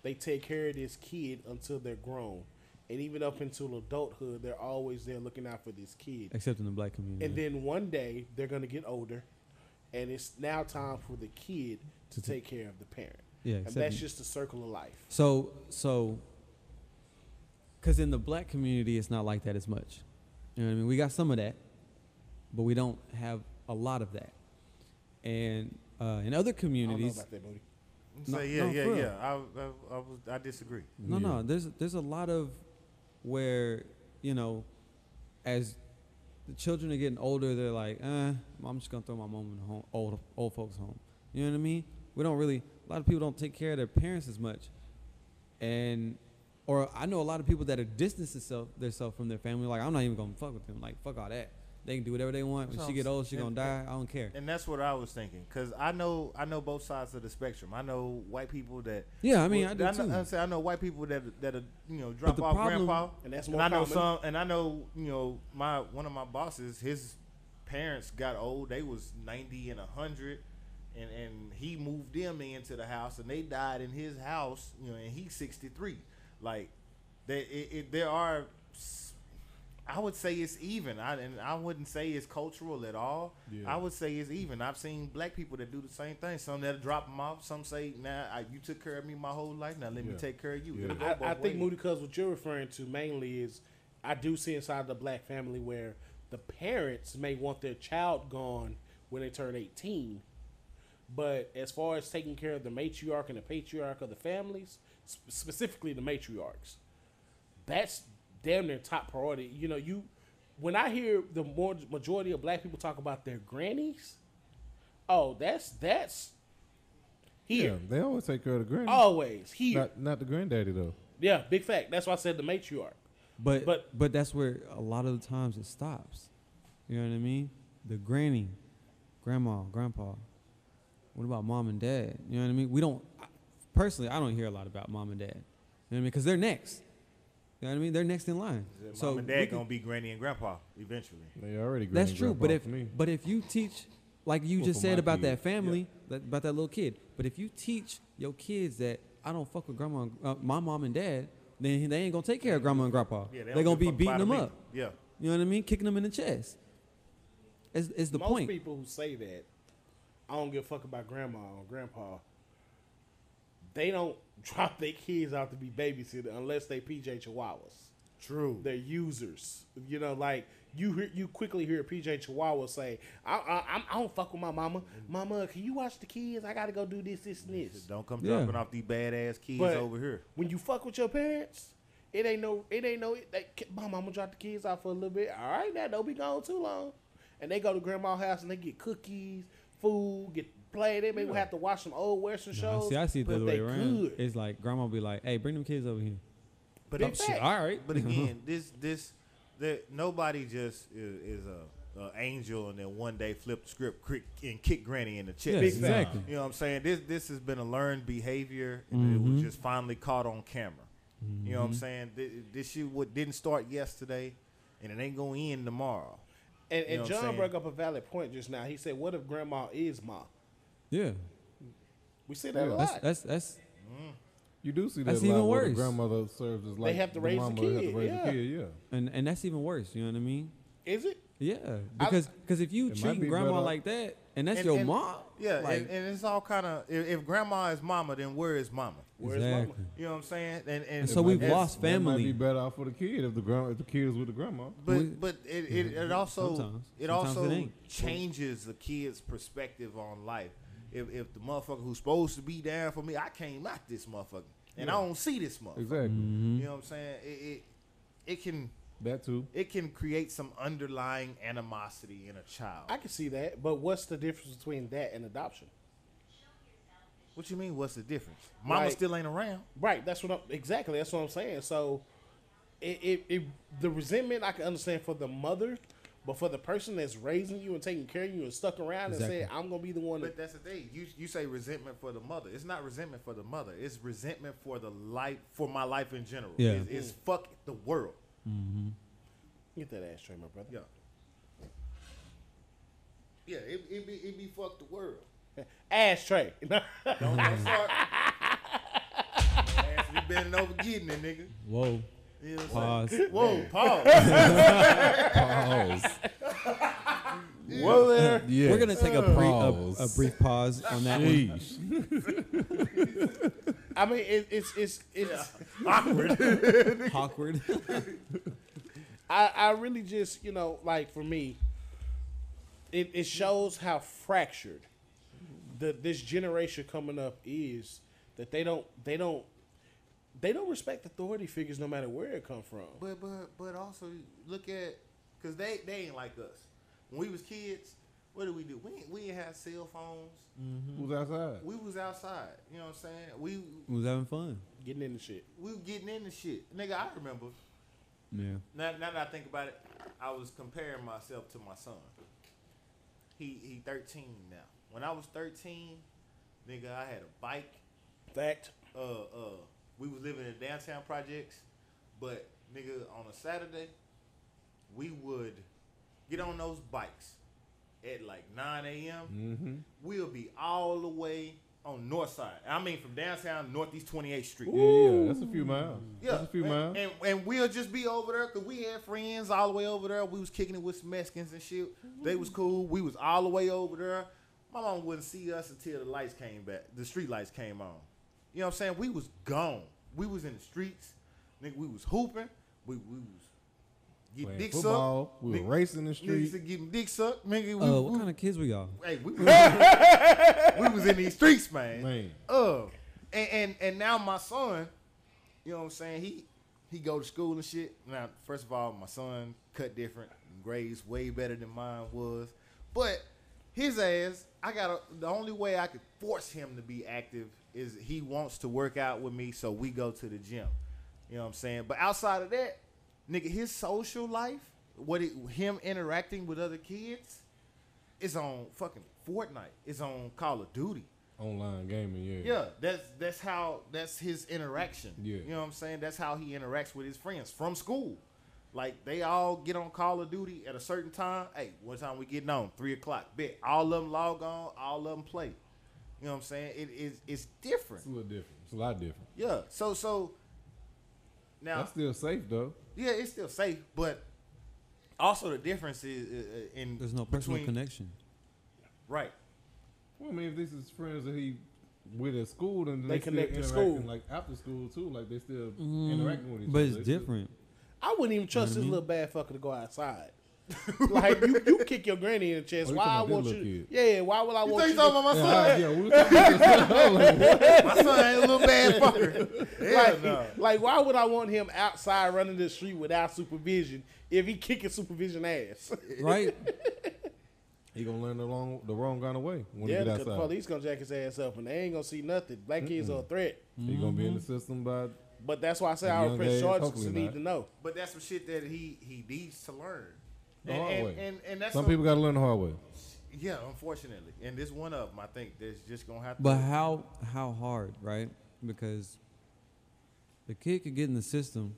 they take care of this kid until they're grown, and even up until adulthood, they're always there looking out for this kid. Except in the black community. And then one day they're gonna get older, and it's now time for the kid to take care of the parent. yeah, And except that's just the circle of life. So so cuz in the black community it's not like that as much. You know what I mean? We got some of that, but we don't have a lot of that. And uh, in other I don't know communities, about that, No, Say yeah, no, yeah, yeah. I, I, I, was, I disagree. no, Yeah. no, there's there's a lot of where you know, as the children are getting older, they're like, eh, I'm just gonna throw my mom in the home, old old folks home. You know what I mean? We don't really. A lot of people don't take care of their parents as much, and or I know a lot of people that are distancing themselves themselves from their family. Like I'm not even gonna fuck with them. Like fuck all that. They can do whatever they want. When That's she get old, she saying. gonna die. I don't care. And that's what I was thinking, cause I know I know both sides of the spectrum. I know white people that. Yeah, I mean, well, I do know, too. I, say I know white people that that are, you know drop off problem- grandpa, And that's more and I know common. some, and I know you know my one of my bosses, his parents got old. They was ninety and hundred, and and he moved them into the house, and they died in his house. You know, and he's sixty three. Like, they it, it, there are. S- I would say it's even. I and I wouldn't say it's cultural at all. Yeah. I would say it's even. I've seen black people that do the same thing. Some that drop them off. Some say, "Nah, I, you took care of me my whole life. Now let me take care of you." Yeah. It'll I, I think. Moody, because what you're referring to mainly is, I do see inside the black family where the parents may want their child gone when they turn 18, but as far as taking care of the matriarch and the patriarch of the families, sp- specifically the matriarchs, that's damn near top priority. You know, you when I hear the more majority of black people talk about their grannies, oh, that's that's Yeah, here they always take care of the granny. always here. Not, not the granddaddy though. Yeah, big fact. That's why I said the matriarch. But, But- but that's where a lot of the times it stops. You know what I mean? The granny, grandma, grandpa. What about mom and dad? You know what I mean? We don't. I- Personally, I don't hear a lot about mom and dad. You know what I mean? Because they're next. You know what I mean? They're next in line. Mom so and we dad can- gonna be granny and grandpa eventually. They already That's true. But if but if you teach, like you Well, just said about kid, that family, that, about that little kid. But if you teach your kids that I don't fuck with grandma, uh, my mom and dad, then they ain't gonna take care of grandma and grandpa. Yeah, they don't are gonna be beating them up. Yeah, You know what I mean? Kicking them in the chest. Is is the Most point? people who say that, I don't give a fuck about grandma or grandpa. They don't drop their kids out to be babysitter unless they PJ Chihuahuas. true. They're users. You know, like you hear, you quickly hear a PJ Chihuahua say, I, I, I'm- I don't fuck with my mama. Mama, can you watch the kids? I got to go do this, this, and this. Don't come Yeah. dropping off these badass kids But- over here. When you fuck with your parents, it ain't no, it ain't no. They, my mama drop the kids off for a little bit. All right, now don't be gone too long. And they go to grandma's house and they get cookies, food, get play. They maybe have to watch some old western Nah, shows. see, I see it the other way around. good. It's like grandma be like, "Hey, bring them kids over here." But Big it, fact. All right, but again, this this that nobody just is, is a, a angel and then one day flip the script crick, and kick granny in the chest. Yes, exactly. You know what I'm saying? This this has been a learned behavior, and it was Mhm. just finally caught on camera. You know what I'm Mhm. saying? This, this shit what didn't start yesterday, and it ain't gonna end tomorrow. And, and John saying? brought up a valid point just now. He said, "What if grandma is ma?" Yeah, We say that a Yeah. lot. that's that's that's you do see that That's a lot even where worse. the grandmother serves as like have to raise the mama have kid, to raise yeah. the kid. Yeah. and and that's even worse. You know what I mean? is it? Yeah, because because if you It might treat be grandma better- like that, and that's And- your and- mom, Yeah, like, and, and it's all kind of if, if grandma is mama, then where is mama? Where's mama? exactly. You know what I'm saying? And and, And so we've might- as- lost That might family. be better off for the kid if the grand if the kid is with the grandma. But but it, it, it also Sometimes. it Sometimes also it ain't. changes the kid's perspective on life. If if the motherfucker who's supposed to be down for me, I came out this motherfucker, and I don't see this motherfucker. Exactly. Mhm. You know what I'm saying? It, it it can That too. it can create some underlying animosity in a child. I can see that, but what's the difference between that and adoption? what you mean? What's the difference? Mama Right. still ain't around. Right. That's what I'm exactly. That's what I'm saying. So, it, it, it the resentment I can understand for the mother, but for the person that's raising you and taking care of you and stuck around Exactly. and said, "I'm gonna be the one." But that's the thing. You you say resentment for the mother. It's not resentment for the mother. It's resentment for the life for my life in general. Yeah. It's, it's fuck the world. Mhm. get that ashtray, my brother. Yeah. Yeah, it, it be it be fuck the world. Ashtray. Don't, don't start. Ass be bending over getting it, nigga. Whoa. You know Pause. saying? Whoa, pause. Pause. Whoa there. Yeah. We're gonna take a, brief a, a Pause. brief pause on that one. I mean, it, it's it's it's. Awkward. awkward. I I really just you know like for me, it it shows how fractured the this generation coming up is that they don't they don't they don't respect authority figures no matter where it come from. But but but also look at because they they ain't like us. When we was kids, what did we do? We ain't, we ain't have cell phones. Who's outside? We was outside. You know what I'm saying? We was having fun. Getting into shit. we were getting into shit, nigga. I remember. Yeah. Now, now that I think about it, I was comparing myself to my son. He he 13 now. When I was 13, nigga, I had a bike. Fact. Uh uh, we was living in downtown projects, but nigga, on a Saturday, we would get on those bikes at like 9 a.m. Mm-hmm. We'll be all the way on north side. I mean, from downtown northeast 28th Street. Yeah, yeah, that's a few miles. Yeah, that's a few and, miles. And, and we'll just be over there because we had friends all the way over there. We was kicking it with some Mexicans and shit. They was cool. We was all the way over there. My mom wouldn't see us until the lights came back. The street lights came on. You know what I'm saying? We was gone. We was in the streets. Nigga, we was hooping. We, we was getting Playing dick football. sucked. We were Nigga- racing the Niggas street. was getting dick sucked. Nigga, we, Uh, we, what kind of kids were y'all? hey, we, was, we was in these streets, man. Man. Uh, and, and and now my son, you know what I'm saying? He he go to school and shit. Now, first of all, my son cut different, grades way better than mine was, but his ass, I got to the only way I could force him to be active is he wants to work out with me, so we go to the gym. You know what I'm saying? But outside of that, nigga, his social life, what it, him interacting with other kids, is on fucking Fortnite. It's on Call of Duty. Online gaming, yeah. Yeah, that's that's how that's his interaction. Yeah. You know what I'm saying? That's how he interacts with his friends from school. Like they all get on Call of Duty at a certain time. Hey, what time we getting on? Three o'clock. Bet. All of them log on. All of them play. You know what I'm saying? It is it's different. It's a little different. It's a lot different. Yeah. So so now That's still safe though. yeah, it's still safe, but also the difference is uh, uh, in There's no personal between- connection. Right. Well, I mean, if this is friends that he with at school, then They they, still connect to school. like after school too. Like they still interacting with each But other. But it's They still- different. I wouldn't even trust You this know little bad fucker to go outside. like you, you kick your granny in the chest. Oh, why I want you? little Yeah, why would I You want think you? you To, talking about my Yeah, son? I- yeah, we were talking about this. I was like, my son ain't a little bad fucker. Hell like, no. like, why would I want him outside running the street without supervision if he kicking supervision ass? Right? He gonna learn the wrong the wrong kind of way when yeah, he get because the outside. police gonna jack his ass up and they ain't gonna see nothing. Black kids are a threat. He gonna be in the mm-hmm. system by But that's why I say At our young press age, charges hopefully need to know. But that's some shit that he he needs to learn. The and, hard and, way. and, and that's some some- people gotta learn the hard way. Yeah, unfortunately, and this one of them, I think, there's just gonna have to. But how how hard, right? Because the kid could get in the system,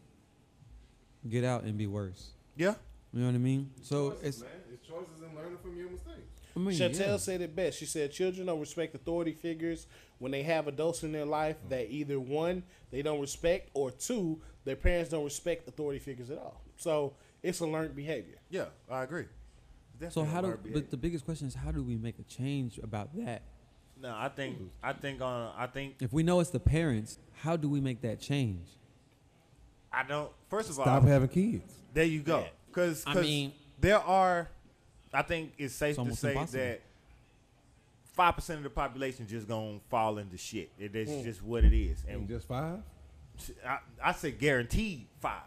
get out and be worse. yeah, You know what I mean? So it's it's choices and learning from your mistakes. I mean, Chantel yeah. said it best. She said children don't respect authority figures when they have adults in their life mm. that either one they don't respect or two their parents don't respect authority figures at all. So it's a learned behavior. yeah, I agree. So how do? behavior. But the biggest question is how do we make a change about that? no, I think I think on I think If we know it's the parents, how do we make that change? I don't. First of all, Stop having kids. There you go. Yeah. Because I mean- there are, I think it's safe It's to say impossible. that five percent of the population just gonna fall into shit. It is Hmm. just what it is, And and just five? I, I say guaranteed five.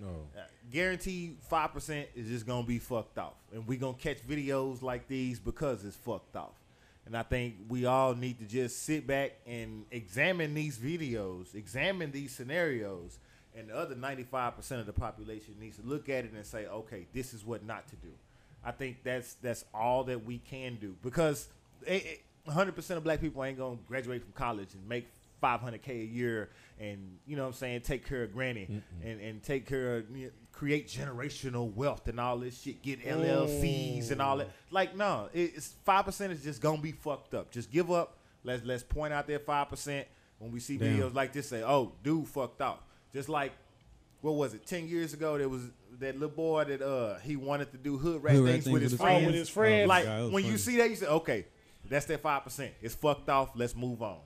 No. Uh, guaranteed five percent is just gonna be fucked off, and we gonna catch videos like these because it's fucked off. And I think we all need to just sit back and examine these videos, examine these scenarios, and the other ninety-five percent of the population needs to look at it and say, "Okay, this is what not to do." I think that's that's all that we can do because one hundred percent of black people ain't gonna graduate from college and make 500k a year and you know what I'm saying take care of granny and and take care of create generational wealth and all this shit get LLCs and all that. Like no it's 5% is just going to be fucked up. Just give up. Let's let's point out that 5% when we see Damn. videos like this say oh dude fucked up just like what was it 10 years ago there was that little boy that uh he wanted to do hood rat Hood things things with his with his friends. Oh, with his friends. like Yeah, that was when you see that you say okay that's that 5% it's fucked off. Let's move on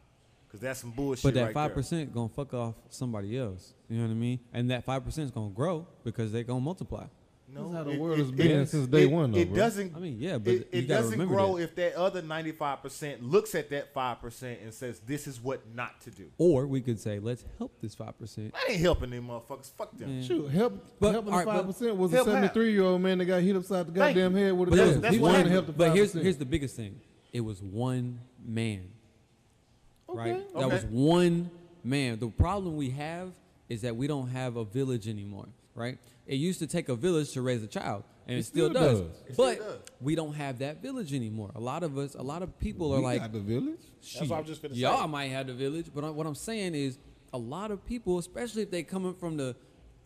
because that's some bullshit But that five there. percent gonna fuck off somebody else. You know what I mean? And that five percent is gonna grow because they gonna multiply. No, That's how the it- world has been it- since day it- one, though, It bro. doesn't. I mean, yeah, but it, you it gotta doesn't grow that. if that other ninety five percent looks at that five percent and says, "This is what not to do." Or we could say, let's help this five percent. I ain't helping them motherfuckers. Fuck them. Yeah. Shoot, help, But- helping all the five percent was a seventy three year old man that got hit upside the Thank goddamn head with a But, gun. that's, that's he- what one- help the but here's here's the biggest thing. It was one man. Right? Okay. That was one man. The problem we have is that we don't have a village anymore. Right? It used to take a village to raise a child, and it, It still, still does. does. It But still does. we don't have that village anymore. A lot of us, a lot of people are We like, got the village. That's what I'm just finna. Y'all might have the village, but I- what I'm saying is, a lot of people, especially if they coming from the,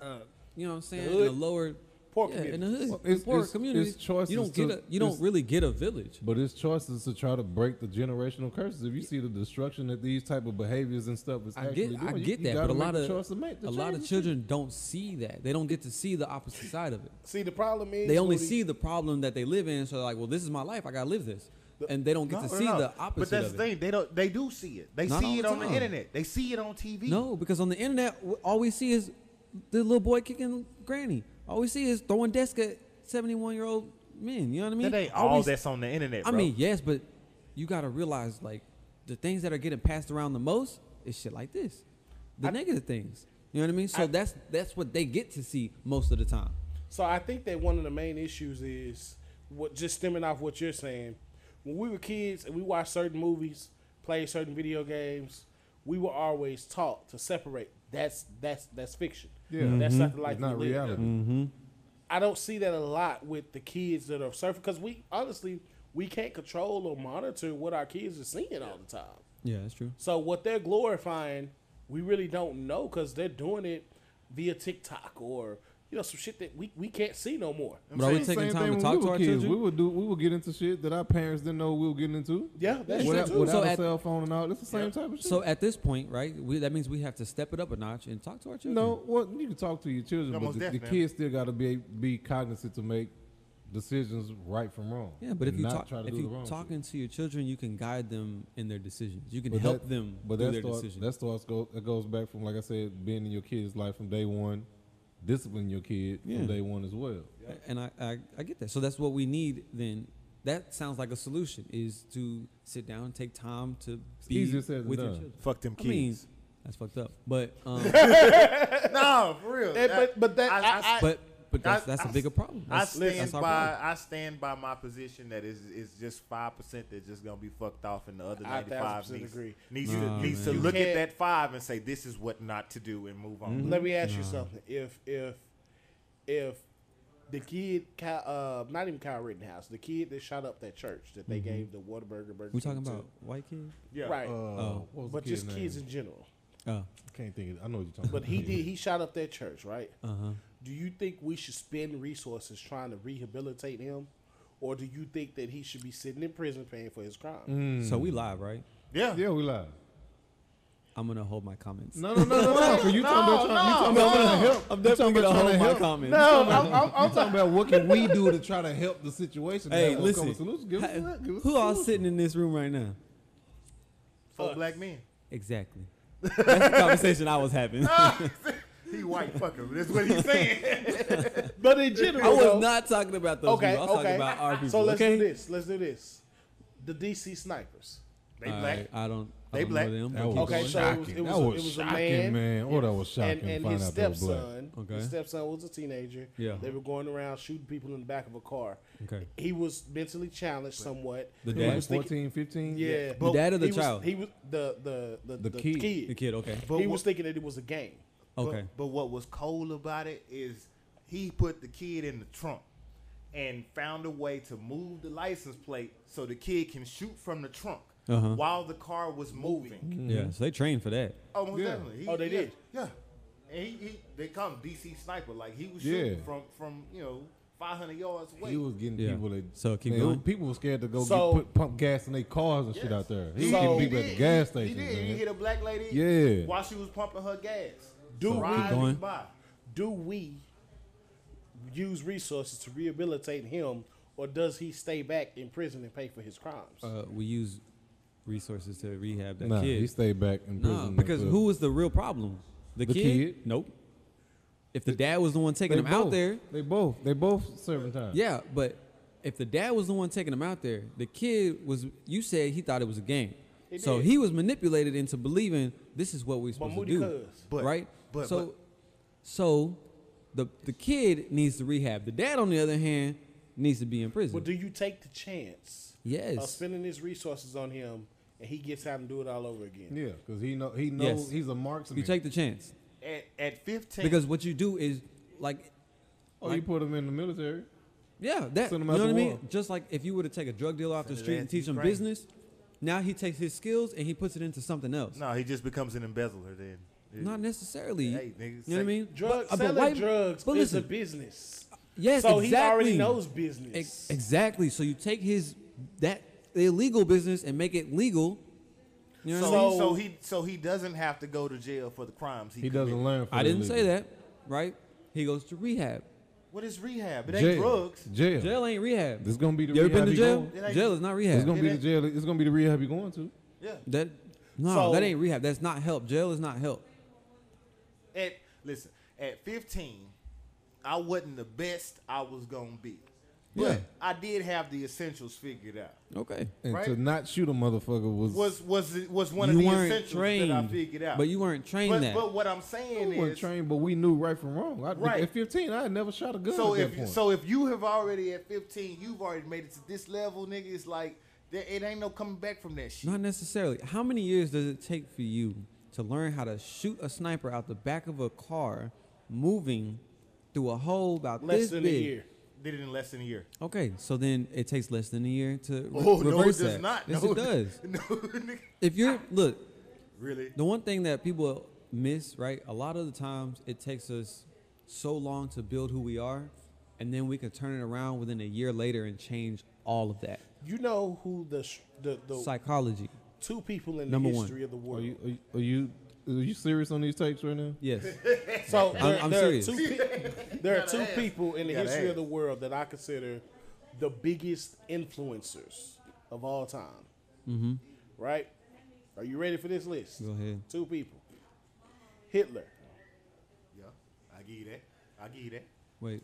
uh, you know, what I'm saying, in the lower, Poor yeah, in the hood, Well, it's- poor it's- communities, it's choices you don't get to- a, you don't really get a village. But it's choices to try to break the generational curses. If you see the destruction that these type of behaviors and stuff is I actually get, doing, I get you that, gotta but a lot of choice to make the a lot of change. children don't see that. They don't get to see the opposite side of it. See, the problem is They only Woody, see the problem that they live in. So they're like, well, this is my life. I gotta live this, and they don't get No, to see no. the opposite But that's of the it. thing. They don't. They do see it. They Not see it the on the internet. They see it on TV. No, because on the internet, all we see is the little boy kicking granny. All we see is throwing desk at seventy-one year old men. You know what I mean? that ain't All all that's on the internet. I mean, yes, but you got to realize like the things that are getting passed around the most is shit like this, the I- negative things. You know what I mean? So I- that's that's what they get to see most of the time. So I think that one of the main issues is what just stemming off what you're saying. When we were kids and we watched certain movies, played certain video games, we were always taught to separate. That's that's that's fiction. Yeah. that's not the It's life not we live. reality. Mm-hmm. I don't see that a lot with the kids that are surfing because we honestly we can't control or monitor what our kids are seeing all the time. Yeah, that's true. So what they're glorifying, we really don't know because they're doing it via TikTok or you know some shit that we, we can't see no more. But are we saying taking Same time thing to talk we to were our kids. children? We would do. We would get into shit that our parents didn't know we were getting into. Yeah, that's without, true too. without So a at- cell phone and all, it's the same type of shit. So at this point, right, we, that means we have to step it up a notch and talk to our children. no, well, you can talk to your children, Yeah, but most the, the kids still got to be be cognizant to make decisions right from wrong. Yeah, but if you not talk, try to if you wrong shit. talking to your children, you can guide them in their decisions. You can But help that- them But that's that their starts, decisions. that starts go that goes back from like I said, being in your kid's life from day one, discipline your kid Yeah. from day one as well. And I, I, I get that. So that's what we need then. That sounds like a solution is to sit down and take time to be easier said than with your done. children. Fuck them I mean, kids. that's fucked up. But um, no, for real. But but that I- I, I- I, but but that's I- that's a I- bigger problem. I That's, stand that's by problem. I stand by my position that is is just five percent that's just gonna be fucked off, and the other ninety five 1000% needs, agree. needs Nah, to needs to look at that five and say this is what not to do and move on. let me ask you something. If if if the kid, Ky- uh, not even Kyle Rittenhouse, the kid that shot up that church that they gave the Whataburger burger. We talking to, about white kids? Yeah, right? Uh, Oh. what was but just kid's kids name? in general. Oh, I can't think. Of, I know what you're talking But about. he did. He shot up that church, right? uh huh. Do you think we should spend resources trying to rehabilitate him, or do you think that he should be sitting in prison paying for his crime? Mm. So we live, right? yeah, Yeah, we live. I'm gonna hold my comments. No, no, no, no, no. 'cause you talking about trying, you talking about trying to help. I'm definitely gonna hold to my help. comments. No, I'm, I'm, I'm talking about what can we do to try to help the situation. Hey, Have listen. solution. Give us Ha- Give us Who all sitting in this room right now? four black men. Exactly. That's the conversation I was having. He white fucker. That's what he's saying. But in general, I was though- not talking about those Okay, people. I was okay. talking about our people. So let's okay? do this. Let's do this. The DC snipers. They All black. right, I don't. I They don't black. Know them, That was Okay, going. so it was- it was that a- was, it was a shocking, man. Oh, that was shocking. and, and to find his out they were black. stepson, Okay. his stepson was a teenager. Yeah. They were going around shooting people in the back of a car. Okay. He was mentally challenged somewhat. The He dad? was thinking- 14, 15? yeah. The dad or the he was- child? he was the the the, The the, kid. kid. The kid. Okay. But he what- was thinking that it was a game. Okay. But, but what was cold about it is he put the kid in the trunk and found a way to move the license plate so the kid can shoot from the trunk. Uh-huh. while the car was moving. Yeah, so they trained for that. Oh, most Yeah. definitely. He- Oh, they yeah, did? Yeah. And he, he they call him DC sniper. Like he was Yeah. shooting from from you know 500 yards away. He was getting Yeah. people that. So keep man, going. People were scared to go So- get, put, pump gas in their cars and shit out there. He He, was So- getting he people at the gas station. He did. He hit a black lady. Yeah. While she was pumping her gas. Do So we- going. by. Do we use resources to rehabilitate him, or does he stay back in prison and pay for his crimes? Uh, we use resources to rehab that Nah, kid. he stayed back in prison. Nah, because until- who was the real problem? The, The kid? kid. Nope. If the dad was the one taking him both, out there, They both. They both serving time. yeah, but if the dad was the one taking him out there, the kid was. You said he thought it was a game, He so did. he was manipulated into believing this is what we're supposed Moody to do, cuz. But- right? But- so, but- so the the kid needs to rehab. The dad, on the other hand, needs to be in prison. But do you take the chance Yes. of yes, spending his resources on him, and he gets out and do it all over again? Yeah, because he know he knows Yes. he's a marksman. you take the chance At, at 15. because what you do is like oh, you put him in the military. Yeah, that you know out what I mean. Just like if you were to take a drug dealer off the Send his street and teach him Ukraine. business, now he takes his skills and he puts it into something else. no, he just becomes an embezzler then. Not necessarily. Hey, nigga, you know what I mean? Drug But- uh, but selling white- drugs but is a business. yes, so exactly. he already knows business. Ex- exactly. So you take his that illegal business and make it legal. You know So, what I mean? he, so So- he so he doesn't have to go to jail for the crimes he, He doesn't learn. From I didn't say that, right? He goes to rehab. What is rehab? It ain't Jail. drugs. Jail. Jail ain't rehab. This gonna be the You ever rehab been to jail? going- Jail is not rehab. It's gonna be the jail. It's gonna be the rehab you're going to. Yeah. That no, So- that ain't rehab. That's not help. Jail is not help. At listen, at 15, I wasn't the best I was gonna be, but Yeah. I did have the essentials figured out. Okay. And Right. to not shoot a motherfucker was Was was was one of the weren't essentials trained, that I figured out. but you weren't trained but, that. but what I'm saying is I wasn't is, trained, but we knew right from wrong. I, Right. At 15, I had never shot a gun so at that if point. so if you have already at 15, you've already made it to this level, nigga. It's like there, it ain't no coming back from that shit. Not necessarily. How many years does it take for you to learn how to shoot a sniper out the back of a car, moving through a hole about Less this than big? a year. Did it in less than a year. Okay, so then it takes less than a year to re- Oh no, it reverse does that. not. Yes, no, it does. No. If you're look, really. the one thing that people miss, right? A lot of the times it takes us so long to build who we are, and then we can turn it around within a year later and change all of that. You know who the sh- the, the Psychology. Two people in Number the one. history of the are world. you, are you are you are you serious on these tapes right now? Yes. So I'm- there, I'm there serious. Are two, pe- there are two ask. people in the You gotta history of the world that I consider the biggest influencers of all time. mm-hmm. Right? Are you ready for this list? Go ahead. Two people. Hitler, Yeah, I give you that. I give you that. Wait.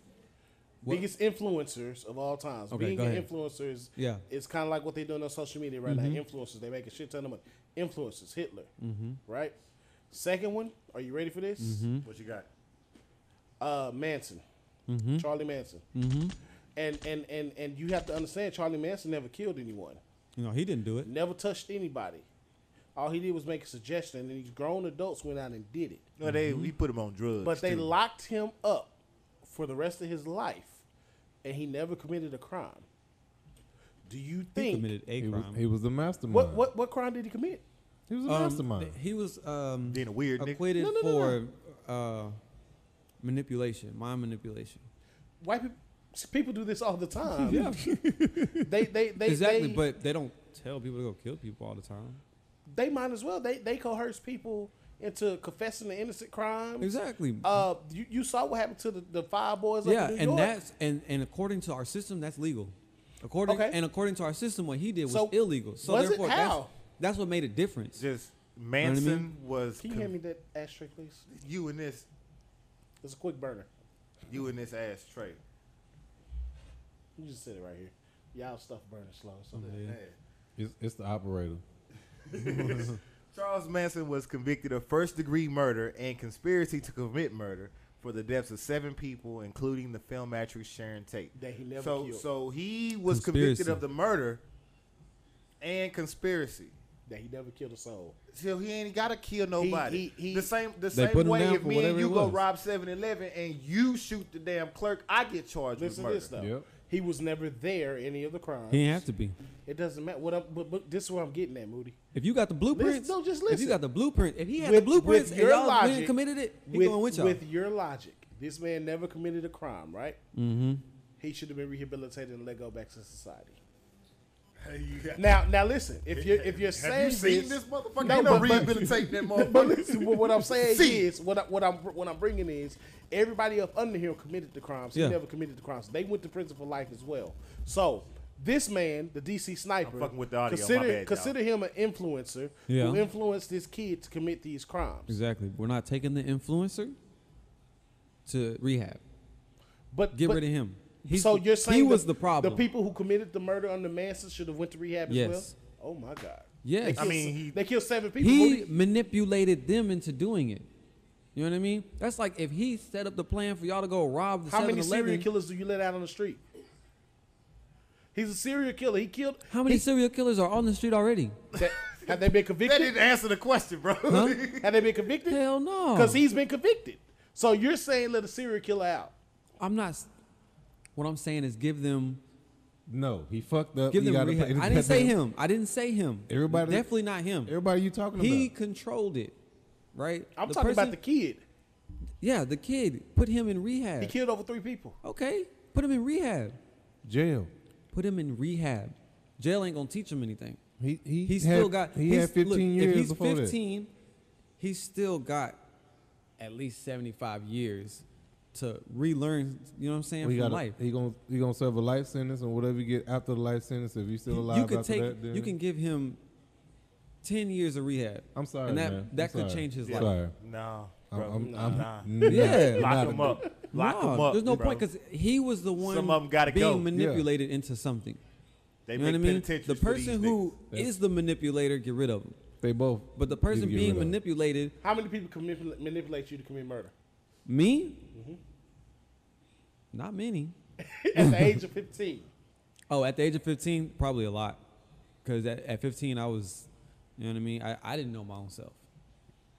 What? biggest influencers of all times. Okay, Being go an influencer is Yeah. it's kind of like what they're doing on social media right now. Influencers, they make a shit ton of money. Influencers, Hitler, Mm-hmm. right? Second one, are you ready for this? Mm-hmm. What you got? Uh, Manson, Mm-hmm. Charlie Manson, Mm-hmm. and and and and you have to understand, Charlie Manson never killed anyone, You know, he didn't do it. never touched anybody. All he did was make a suggestion, and these grown adults went out and did it. No, they we put him on drugs. But they too. locked him up for the rest of his life, and he never committed a crime. Do you think He think committed a He was, crime. he was the mastermind. what what what crime did he commit? He was a Um, mastermind. th- he was um, being a weird nigga. acquitted No, no, no, for Uh, manipulation, mind manipulation. White people, people do this all the time. Yeah, they they they exactly. They, but they don't tell people to go kill people all the time. they might as well. They they coerce people into confessing to innocent crime. Exactly. Uh, you, you saw what happened to the, the five boys. yeah, up in New and York? that's and and according to our system, that's legal. According Okay. and according to our system, what he did was So, illegal. So was therefore, that's How? that's what made a difference. Just what I Manson mean? was Can you con- hand me that ashtray, please? you in this It's a quick burner. you in this ashtray. You just sit it right here. Y'all stuff burning slow. So Yeah. It's, it's the operator. Charles Manson was convicted of first degree murder and conspiracy to commit murder for the deaths of seven people, including the film actress Sharon Tate. that he never So, killed. so he was Conspiracy. convicted of the murder and conspiracy. that he never killed a soul. So he ain't got to kill nobody. he- he- the same the same way down if me and you go rob 7-Eleven and you shoot the damn clerk, I get charged Listen to with this murder. though. Yep. He was never there any of the crimes. He didn't have to be. It doesn't matter. What I'm, but, but this is where I'm getting at, Moody. If you got the blueprints, no, just listen. if you got the blueprint, if he had With- the blueprints with and your y'all logic- committed it, he with, going with y'all. with your logic, this man never committed a crime, right? mm-hmm. He should have been rehabilitated and let go back to society. Hey, you got- Now, now listen. If you're if you're Have saying you seen this, this motherfucker? No, Ain't no but- but- rehabilitating that but motherfucker. listen, what, what I'm saying See. is what I, what I'm what I'm bringing is everybody up under him committed the crimes. He never committed the crimes. They went to prison for life as well. So this man, the DC sniper, I'm with the audio. Consider bad, consider him an influencer Yeah. who influenced this kid to commit these crimes. Exactly. We're not taking the influencer to rehab. But Get but- rid of him. He's so you're saying he the- was the problem. The people who committed the murder under Manson should have went to rehab as Yes. well. Oh my God. Yes. They I mean, he- they killed seven people. he Moody. manipulated them into doing it. You know what I mean? That's like if he set up the plan for y'all to go rob the How many 7-Eleven. serial killers do you let out on the street? He's a serial killer. He killed. How many he- serial killers are on the street already? that- have they been convicted? That convicted? didn't answer the question, bro. Huh? Have they been convicted? Hell no. Because he's been convicted. So you're saying let a serial killer out? I'm not. S- What I'm saying is give them, No, he fucked up. give He them rehab. pay- I didn't say him. I didn't say him. Everybody- definitely not him. Everybody you talking He about? He controlled it, right? I'm The talking person- about the kid. Yeah, the kid. Put him in rehab. He killed over three people. Okay, put him in rehab. Jail. Put him in rehab. Jail ain't gonna teach him anything. He he He's had, still got. he he's, had 15 look, years If he's before 15, he's still got at least 75 years to relearn. You know what I'm saying that. From got life. he gonna he gonna serve a life sentence and whatever you get after the life sentence. If you still alive you could after take. that, then you can give him 10 years of rehab. I'm sorry, and that man. that I'm could sorry. change his I'm life. Sorry. No, I'm, bro. I'm, nah. I'm, nah. nah, Yeah. Lock not him up. Lock No, him up. There's no bro. point because he was the one Some of 'em gotta being go. manipulated into something. they you know what I make mean? penitentiaries The person who niggas. is the manipulator, get rid of him. They both. But the person being rid of 'em. manipulated, How many people can manipulate, manipulate you to commit murder? Me, Mm-hmm. not many. At the age of 15. Oh, at the age of 15, probably a lot. Because at, at 15, I was, you know what I mean? I, I didn't know my own self.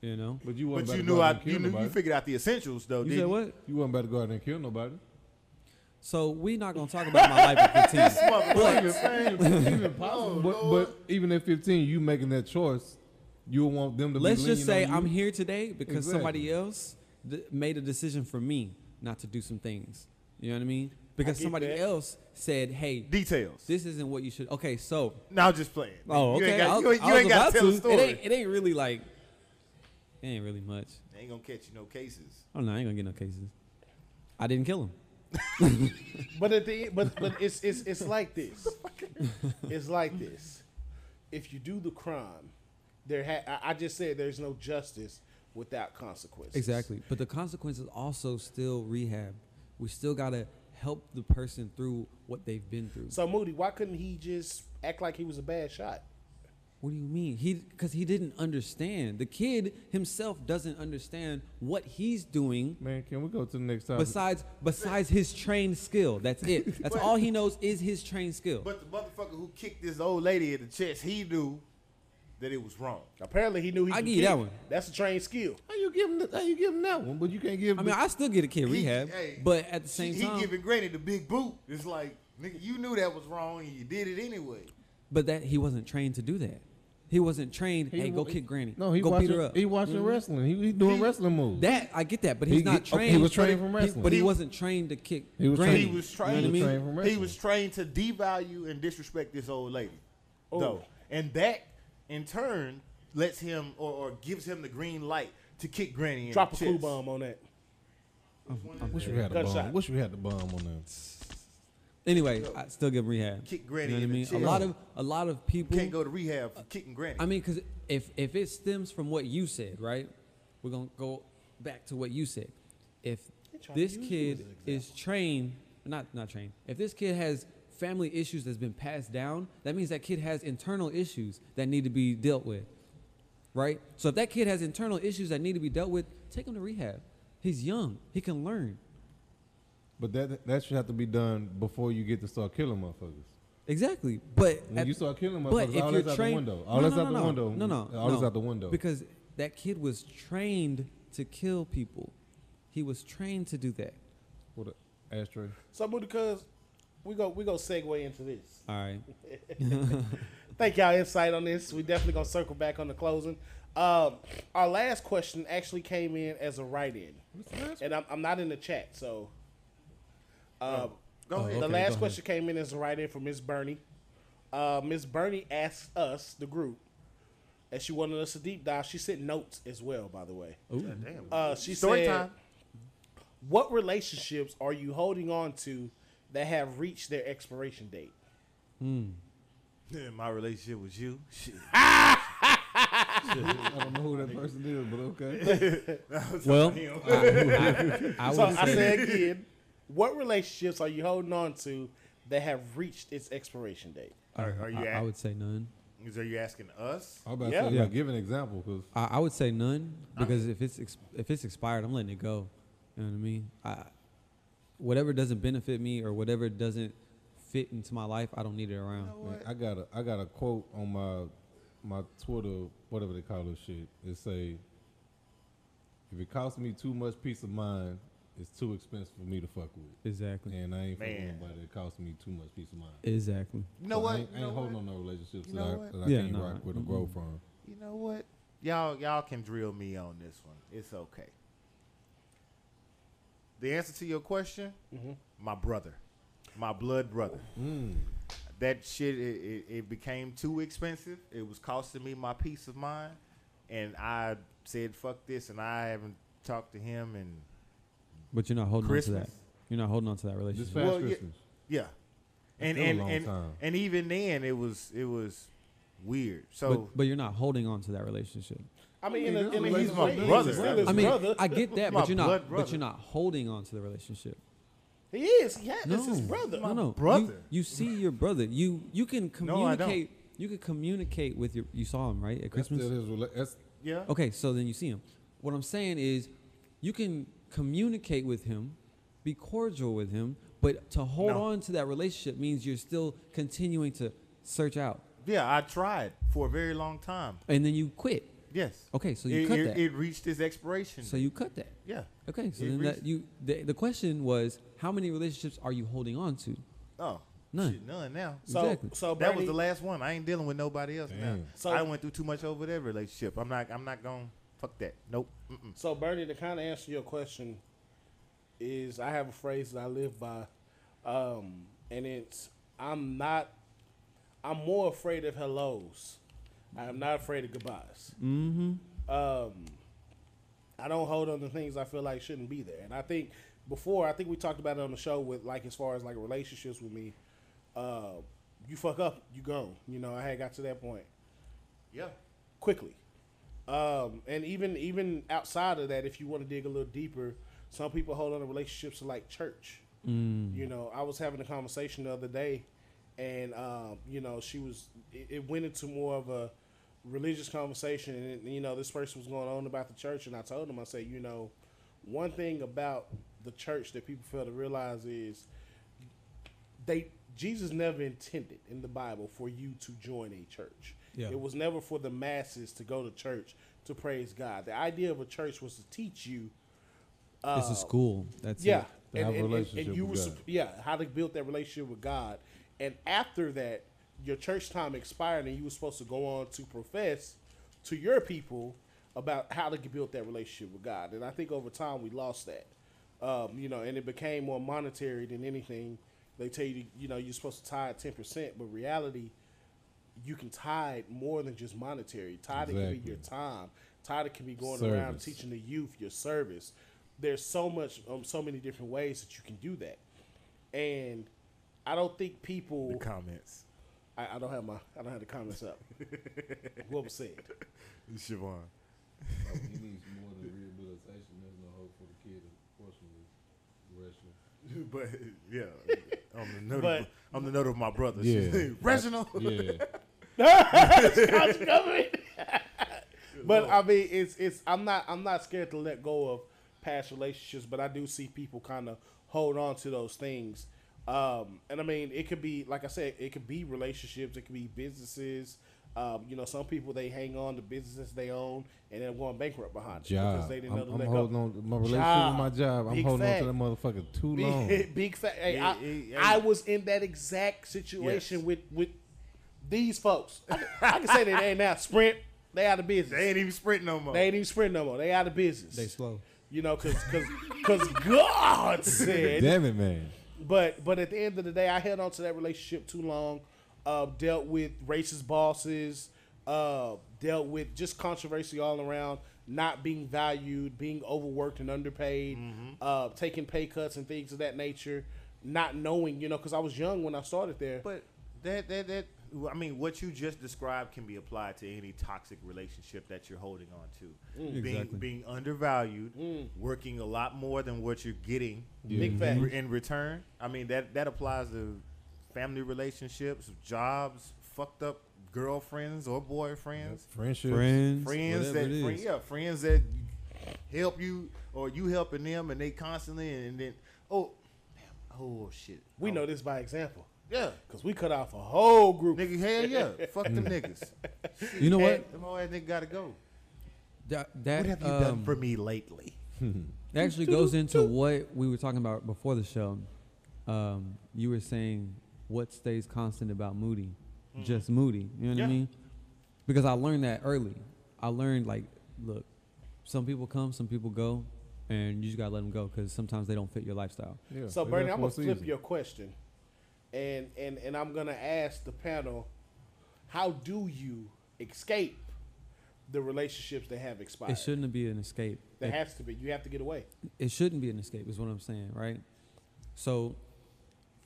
You know? But you But you knew I, you knew you figured out the essentials though. You didn't said what? You wasn't about to go out and kill nobody. So we not going to talk about my life at 15. Motherfucker. even possible. but, but even at 15, you making that choice, you would want them to Let's be just say lenient on I'm here today because Exactly. somebody else d- made a decision for me not to do some things. You know what I mean? Because get somebody that. else said, hey, Details. this isn't what you should. Okay, so Now just playing. Oh, You okay. ain't got, I- you ain't, you ain't got to tell a to. story. It ain't, it ain't really like, it ain't really much. ain't gonna catch you no cases. Oh no, I ain't gonna get no cases. I didn't kill him. But at the but but it's it's it's like this. It's like this. If you do the crime, there ha- I, I just said there's no justice without consequences. Exactly. But the consequences also still rehab. We still gotta help the person through what they've been through. So Moody, why couldn't he just act like he was a bad shot? What do you mean? He because he didn't understand. The kid himself doesn't understand what he's doing Man, can we go to the next topic? besides besides his trained skill. That's it. That's all he knows is his trained skill. But the motherfucker who kicked this old lady in the chest, he knew that it was wrong. Apparently, he knew he. I give you that one. That's a trained skill. how you give him? How you give him that one? But you can't give. I mean, I still get a kid He- rehab, hey, but at the same he time, giving Granny the big boot. It's like, nigga, you knew that was wrong and you did it anyway. but that he wasn't trained to do that. He wasn't trained. He hey, go wa- kick Granny. No, he go watching. beat her up. He watching mm-hmm. wrestling. He, he doing He- wrestling moves. That I get that, but He he's not trained. he was trained but from he- wrestling. but he He- wasn't trained to kick. He was Granny. He was You trained. know what I mean? he, trained from wrestling. was trained to devalue and disrespect this old lady, Oh. though, and that in turn lets him or, or gives him the green light to kick Granny in Drop a the clue chest. bomb on that. I wish we had a Gunshot. bomb. Wish we had the bomb on that. Anyway, I still give him rehab. Kick Granny You know what I in the mean? A chest. lot of a lot of people. Can't go to rehab for kicking Granny. I mean, because if if it stems from what you said, right? We're gonna go back to what you said. If this kid is trained, not not trained. If this kid has family issues that's been passed down, that means that kid has internal issues that need to be dealt with, right? So if that kid has internal issues that need to be dealt with, take him to rehab. He's young. He can learn. But that that should have to be done before you get to start killing motherfuckers. Exactly. But When at- you start killing but motherfuckers, if all you're that's out the window. All no, that's no, out no, the no. window. No, no, All that's no. out the window. Because that kid was trained to kill people. He was trained to do that. What a ashtray. So because we go we go segue into this. All right. Thank y'all insight on this. We definitely gonna circle back on the closing. Um, our last question actually came in as a write-in, and I'm, I'm not in the chat, so. Uh, Go Oh, ahead. okay, the go last ahead. question came in as a write-in from Miss Bernie. Uh, Miss Bernie asked us, the group, and she wanted us to deep dive. She sent notes as well, by the way. Ooh. Damn. Uh, she Story said, time. "What relationships are you holding on to that have reached their expiration date?" Hmm. Yeah, my relationship with you. Shit. I don't know who that person is, but okay. Well, I, I, I So I say, say again, what relationships are you holding on to that have reached its expiration date? Are, are you? I, I a- would say none. Is Are you asking us? I was about Yeah. to say, Yeah. give an example, because I, I would say none because if it's ex- if it's expired, I'm letting it go. You know what I mean? I, whatever doesn't benefit me or whatever doesn't fit into my life, I don't need it around. I got a I got a quote on my my Twitter, whatever they call this shit. It say, "If it costs me too much peace of mind, it's too expensive for me to fuck with, Exactly. and I ain't fucking nobody that costs me too much peace of mind." Exactly. You know So what? I ain't, You I ain't holding on no relationships You that, I, what? that I Yeah, can't no, rock with or mm-mm. grow mm-hmm. from. You know what? Y'all, y'all can drill me on this one. It's okay. The answer to your question, Mhm. my brother, my blood brother. Mm. That shit, it, it, it became too expensive. It was costing me my peace of mind, and I said, "Fuck this," and I haven't talked to him and But you're not holding on to that. You're not holding on to that This relationship. past Well, yeah. Christmas. Yeah, and and and, time. and even then, it was it was weird. So but, but you're not holding on to that relationship. I mean, I in a, in a, he's my my brother. brother. Still his I mean, brother. I get that, but you're not. blood But you're not holding on to the relationship. he is. Yeah, that's his No. brother. No, no, You- brother. You, see your brother. You you can communicate. No, I don't. communicate. you can communicate with your. You saw him right at Christmas. still his that's yeah, Okay, so then you see him. What I'm saying is, you can communicate with him, be cordial with him, but to hold No. on to that relationship means you're still continuing to search out, yeah. I tried for a very long time. and then you quit. Yes. Okay, so you it, cut it, that. it reached its expiration. so you cut that. yeah. Okay, so It then that you. The, the question was, how many relationships are you holding on to? Oh, None. shit, none now. So, Exactly. so that was the last one. I ain't dealing with nobody else now. So- I went through too much over that relationship. I'm not. I'm not going. Fuck that. Nope. Mm-mm. So Bernie, to kind of answer your question, is I have a phrase that I live by, um, and it's I'm not. I'm more afraid of hellos. I am not afraid of goodbyes. Mm-hmm. Um, I don't hold on to things I feel like shouldn't be there, and I think before I think we talked about it on the show with like as far as like relationships with me. Uh, you fuck up, you gone. You know, I had got to that point Yeah. quickly. Um, and even even outside of that, if you want to dig a little deeper, some people hold on to relationships like church. Mm. You know, I was having a conversation the other day, and um, you know, she was. It, it went into more of a religious conversation, and you know, this person was going on about the church, and I told him, I said, you know, one thing about the church that people fail to realize is they Jesus never intended in the Bible for you to join a church. Yeah. It was never for the masses to go to church to praise God. The idea of a church was to teach you. Uh, it's a school. That's yeah, it. To have a relationship you with were God. yeah how to build that relationship with God, and after that, your church time expired, and you were supposed to go on to profess to your people about how to build that relationship with God. And I think over time we lost that, um, you know, and it became more monetary than anything. They tell you, you know, you're supposed to tithe ten percent, but reality, you can tithe more than just monetary. Tithe can be your time. Tie Tithe can be going around teaching the youth your service. There's so much, um, so many different ways that you can do that, and I don't think people. The comments. I, I don't have my, I don't have the comments up. what was said? Siobhan. Oh, he needs more than rehabilitation. There's no hope for the kid, unfortunately. Rational. But yeah, on the note, But- of, on the note of my brother, Yeah. Reginald. Yeah. Couch covering. but I mean, it's it's. I'm not I'm not scared to let go of past relationships, but I do see people kind of hold on to those things. Um, and I mean, it could be like I said, it could be relationships, it could be businesses, Um, you know, some people they hang on to businesses they own and they're going bankrupt behind it Job. because they didn't I'm, know to I'm let holding go. on to my relationship Job. with my job. I'm Big holding fact. on to that motherfucker too long. Big, big fa- Hey, Yeah, I, yeah, I was in that exact situation Yes. with with these folks. I, can- I can say that they ain't now Sprint. They out of business. They ain't even sprint no more. They ain't even Sprint no more. They out of business. They slow. you know, cause because because God said. Damn it, man. But but at the end of the day, I held on to that relationship too long. Uh, dealt with racist bosses. Uh, dealt with just controversy all around. Not being valued, being overworked and underpaid, uh, taking pay cuts and things of that nature. Not knowing, you know, because I was young when I started there. But that that that I mean, what you just described can be applied to any toxic relationship that you're holding on to. Mm. Being Exactly. being undervalued, mm. working a lot more than what you're getting Big in, in return. I mean that that applies to family relationships, jobs, fucked up girlfriends or boyfriends. Friendship. Friends, friends that friend, yeah friends that help you or you helping them and they constantly and then oh damn, oh shit we Oh, know this by example yeah because we cut off a whole group. nigga hell yeah fuck them niggas You know what? Hey, them old ass nigga gotta go That, that what have you um, done for me lately It actually goes into what we were talking about before the show. Um, you were saying what stays constant about Moody, just Moody. You know what Yeah. I mean? Because I learned that early. I learned like, look, some people come, some people go, and you just gotta let them go because sometimes they don't fit your lifestyle. Yeah, So they Bernie, there I'm gonna flip season. your question, and and and I'm gonna ask the panel, how do you escape the relationships that have expired? It shouldn't be an escape. There It- has to be. You have to get away. it shouldn't be an escape is what i'm saying right so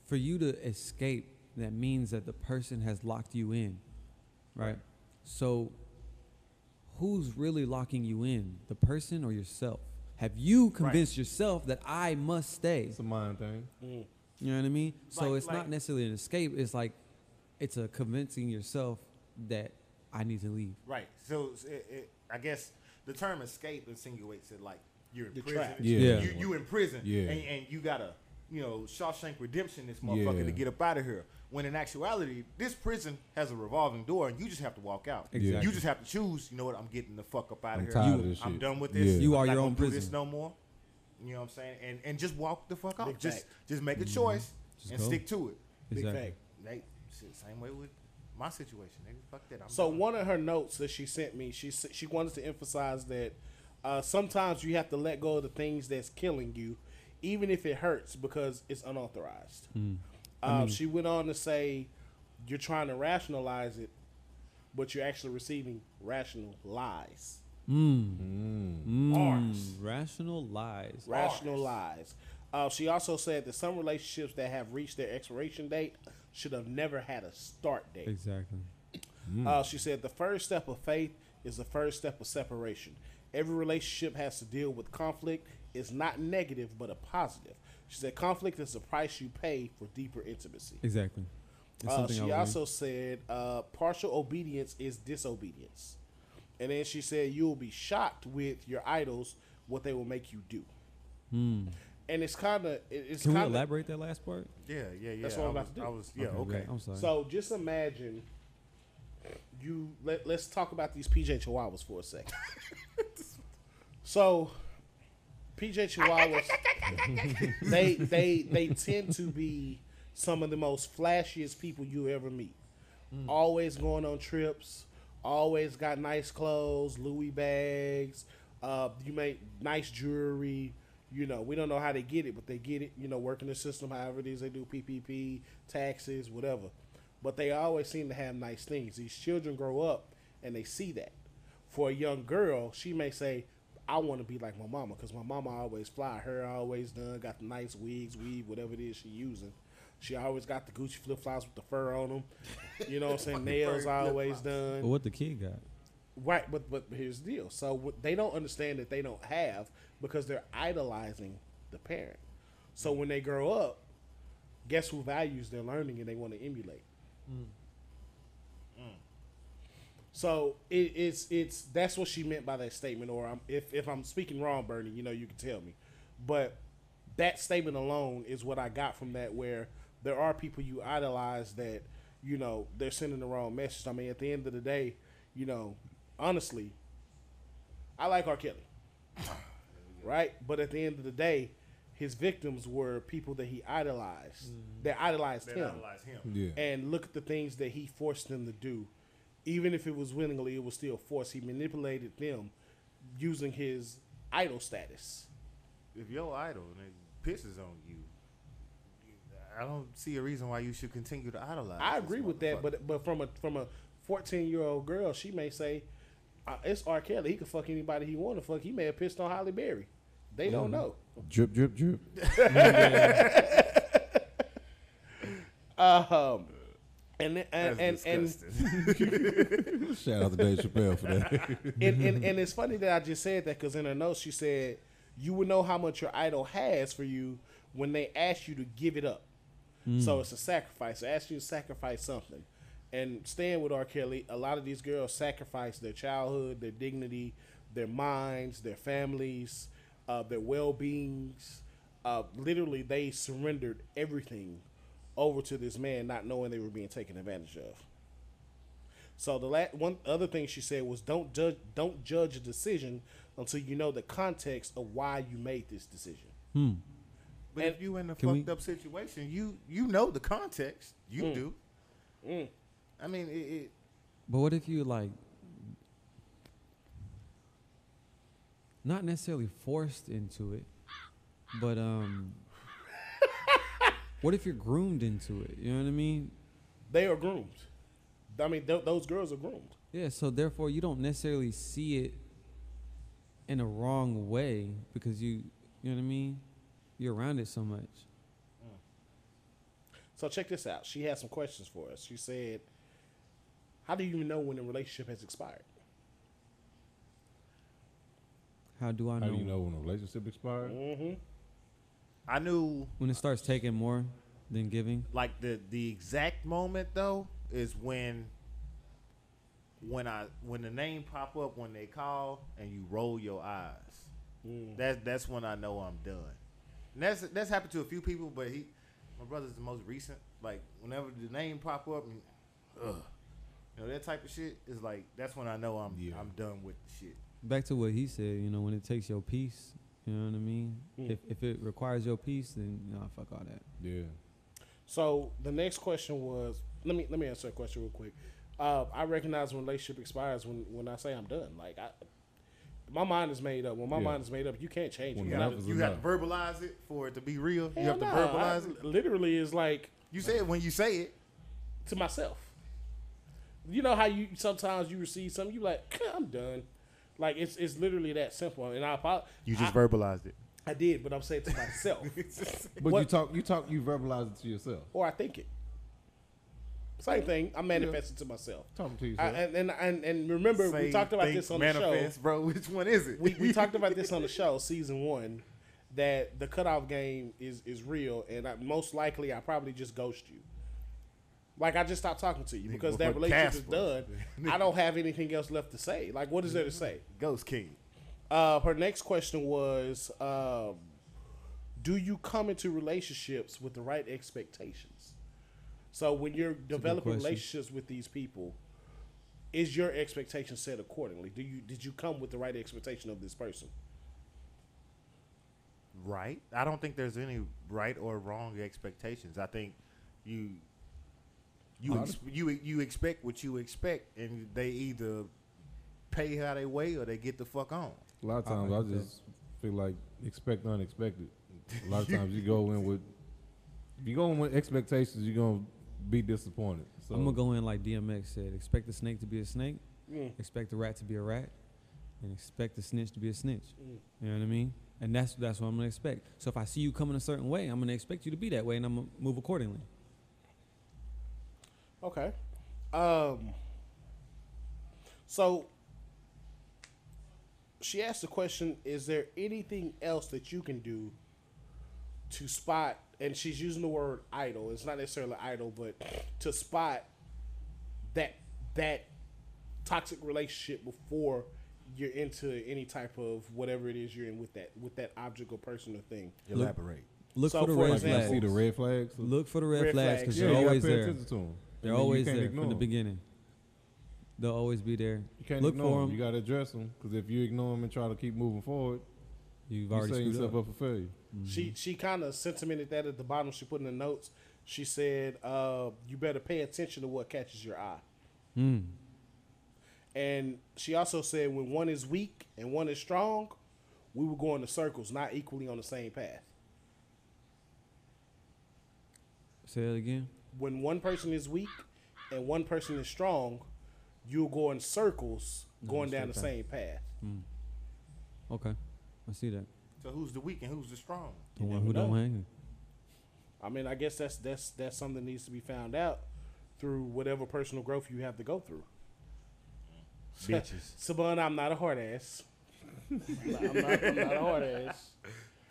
for you to escape that means that the person has locked you in right so who's really locking you in the person or yourself have you convinced yourself that i must stay It's a mind thing. Mm. You know what i mean so Like- it's like- not necessarily an escape it's like it's a convincing yourself that i need to leave right so it, it, I guess the term escape insinuates that like you're in The prison trap. Yeah. Yeah. you you in prison Yeah. and, and you gotta you know Shawshank Redemption this motherfucker Yeah. to get up out of here when in actuality this prison has a revolving door and you just have to walk out Exactly. you just have to choose you know what I'm getting the fuck up out of I'm here tired You- of this I'm shit. done with this Yeah. You are I'm not your gonna own do this prison. no more you know what I'm saying and and just walk the fuck off just just make a choice Just and go. stick to it Big fact. Nate, same way with my situation nigga fuck that I'm So done. one of her notes that she sent me, she she wanted to emphasize that uh, sometimes you have to let go of the things that's killing you, even if it hurts because it's unauthorized. Um, she went on to say, you're trying to rationalize it, but you're actually receiving rational lies. Mm, Bars. rational lies Rational lies. Uh, she also said that some relationships that have reached their expiration date should have never had a start date. exactly Uh, she said the first step of faith is the first step of separation. Every relationship has to deal with conflict. It's not negative, but a positive. She said conflict is the price you pay for deeper intimacy. exactly Uh, she learned. also said uh, partial obedience is disobedience. And then she said you will be shocked with your idols what they will make you do. And it's kind of it's Hmm. Can we kind of elaborate that last part? yeah yeah yeah That's what I I'm about to do. I was yeah Okay, okay. I'm sorry. So just imagine you let, let's talk about these PJ Chihuahuas for a second. so PJ Chihuahuas they they they tend to be some of the most flashiest people you ever meet. Always going on trips, always got nice clothes, Louis bags, uh, you make nice jewelry. You know, we don't know how they get it, but they get it, you know, working the system, however it is they do PPP, taxes, whatever. But they always seem to have nice things. These children grow up and they see that. For a young girl, she may say, I want to be like my mama because my mama always fly. Her always done, got the nice wigs, weave, whatever it is she using. She always got the Gucci flip flops with the fur on them. You know what I'm saying? Nails furry always But done. what the kid got? Right, but but here's the deal. So what they don't understand that they don't have because they're idolizing the parent. So when they grow up, guess who values their learning and they want to emulate. Mm. So it, it's it's that's what she meant by that statement. Or I'm, if if I'm speaking wrong, Bernie, you know you can tell me. But that statement alone is what I got from that. Where there are people you idolize that you know, they're sending the wrong message. I mean, at the end of the day, you know, honestly, I like R. Kelly, right? But at the end of the day, his victims were people that he idolized. Mm-hmm. That idolized That him. idolize him. Yeah. And look at the things that he forced them to do. Even if it was willingly, it was still forced. He manipulated them using his idol status. If your idol nigga, pisses on you, I don't see a reason why you should continue to idolize. I agree with that, but but from a from a fourteen year old girl, she may say, uh, "It's R. Kelly. He can fuck anybody he want to fuck. He may have pissed on Halle Berry. They don't know." Drip, drip, drip. Um, and and That's and, and. Shout out to Dave Chappelle for that. and, and and it's funny that I just said that because in her notes she said you would know how much your idol has for you when they ask you to give it up. So it's a sacrifice. They ask you to sacrifice something. And staying with R. Kelly, a lot of these girls sacrifice their childhood, their dignity, their minds, their families, uh, their well beings. Uh, literally, they surrendered everything over to this man, not knowing they were being taken advantage of. So the la- one other thing she said was don't judge don't judge a decision until you know the context of why you made this decision. Hmm. But And- if you in a fucked we- up situation, you you know the context. You Mm. do. Mm. I mean, it, it, But what if you like not necessarily forced into it, but um what if you're groomed into it? You know what I mean? They are groomed. I mean, th- those girls are groomed. Yeah, so therefore you don't necessarily see it in a wrong way because you you know what I mean? You're around it so much. So check this out. She had some questions for us. She said, "How do you even know when a relationship has expired?" How do I know, How do you know when a relationship expired? Mm-hmm. I knew when it starts taking more than giving? like the the exact moment though is when when I when the name pop up when they call and you roll your eyes. Mm. That that's when I know I'm done. And that's that's happened to a few people, but he my brother's the most recent. Like whenever the name pop up and ugh, you know that type of shit is like that's when I know I'm Yeah. I'm done with the shit. Back to what he said, you know, when it takes your peace, you know what I mean? Mm. If if it requires your peace, then you know, fuck all that. Yeah. So the next question was, let me let me answer a question real quick. Uh, I recognize when relationship expires when when I say I'm done. Like I, my mind is made up. When my Yeah. mind is made up, you can't change it. When You, have, to, you have to verbalize it for it to be real. you Hell have to verbalize I- it. Literally, is like You say it when you say it. to myself. You know how you sometimes you receive something, you like, I'm done. Like it's it's literally that simple. And I apo- You just I, verbalized it. I did, but I'm saying to myself, But you talk, you talk, you verbalize it to yourself. or I think it. Same thing. I'm manifesting to myself. Talking to I, and, and and and remember, we talked about this on the show. bro. Which one is it? we, we talked about this on the show, season one, that the cutoff game is is real, and I, most likely I probably just ghost you. Like I just stopped talking to you Nigga, because that before relationship is done. I don't have anything else left to say. Like what is there to say? Ghost King. Uh, her next question was, um, do you come into relationships with the right expectations? So when you're developing relationships with these people, is your expectation set accordingly? Do you did you come with the right expectation of this person? Right. I don't think there's any right or wrong expectations. I think you you ex- you you expect what you expect, and they either pay how they weigh or they get the fuck on. A lot of times, I, like that. just feel like expect unexpected. A lot of times, you go in with if you go in with expectations, you're gonna be disappointed. So I'm gonna go in like DMX said: expect the snake to be a snake, Mm. expect the rat to be a rat, and expect the snitch to be a snitch. Mm. You know what I mean? And that's that's what I'm gonna expect. So if I see you coming a certain way, I'm gonna expect you to be that way, and I'm gonna move accordingly. Okay. Um. So she asked the question: Is there anything else that you can do to spot? And she's using the word idol. It's not necessarily idol, but to spot that that toxic relationship before you're into any type of whatever it is you're in with that with that object or person or thing. Elaborate. Look So for the for red like you example- flags. see the red flags. Look for the red, Red flags flags. because yeah, you're always there. attention to them. They're And then you always there ignore from the 'em. beginning. They'll always be there. You can't Look ignore for them. You got to address them because if you ignore them and try to keep moving forward, You've you already set screwed yourself up. up for failure. She she kind of sentimented that at the bottom. She put in the notes. She said, uh, "You better pay attention to what catches your eye." Mm. And she also said, "When one is weak and one is strong, we will go in the circles, not equally on the same path. Say that again. When one person is weak and one person is strong, you'll go in circles, going down the same path." Okay, I see that. So who's the weak and who's the strong? The one never who don't hang. I mean, I guess that's that's that's something that needs to be found out through whatever personal growth you have to go through. Bitches. Saban, I'm not a hard ass. I'm, not, I'm not- I'm not a hard ass.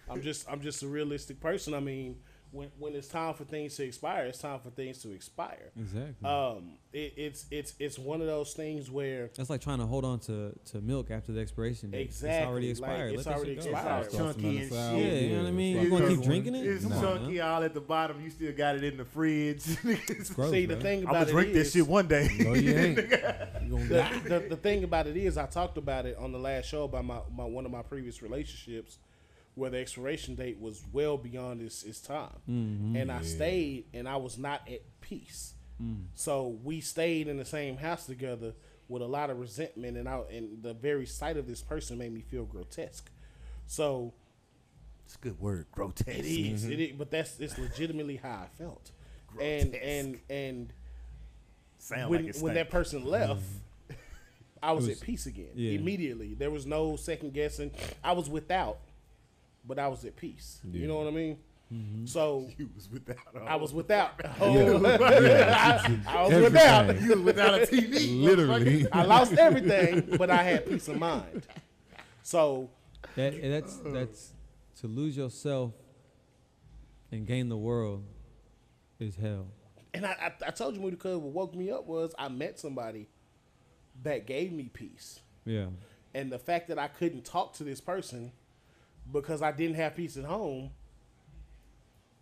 I'm just I'm just a realistic person. I mean, when when it's time for things to expire, it's time for things to expire. Exactly. Um, it, it's it's it's one of those things where That's like trying to hold on to, to milk after the expiration date. Exactly, It's already like, expired. it's Let that already go. expired. It's chunky and Sour. Yeah, shit. you know what I mean. You gonna keep just- drinking it? It's Nah, chunky man. all at the bottom. You still got it in the fridge. Gross, see the bro. thing I'm about gonna it drink this shit one day. No, you ain't. you gonna die. the, the, the thing about it is, I talked about it on the last show about my, my one of my previous relationships, where the expiration date was well beyond its, its time, Mm-hmm. and I stayed, and I was not at peace. Mm. So we stayed in the same house together with a lot of resentment, and I and the very sight of this person made me feel grotesque. So It's a good word, grotesque. it is, it is, but that's it's legitimately how I felt, and and and Sound when like when that person left, I was, was- at peace again yeah. immediately. There was no second guessing. I was without, but I was at peace. You know what I mean? Mm-hmm. So You was without. a- I was without. Oh, Yeah. I, I was Everything. without. You was without a TV. Literally. I lost everything, but I had peace of mind. So That, and that's that's to lose yourself and gain the world is hell. And I, I, I told you, Moody, because what woke me up was I met somebody that gave me peace. Yeah. And the fact that I couldn't talk to this person because I didn't have peace at home,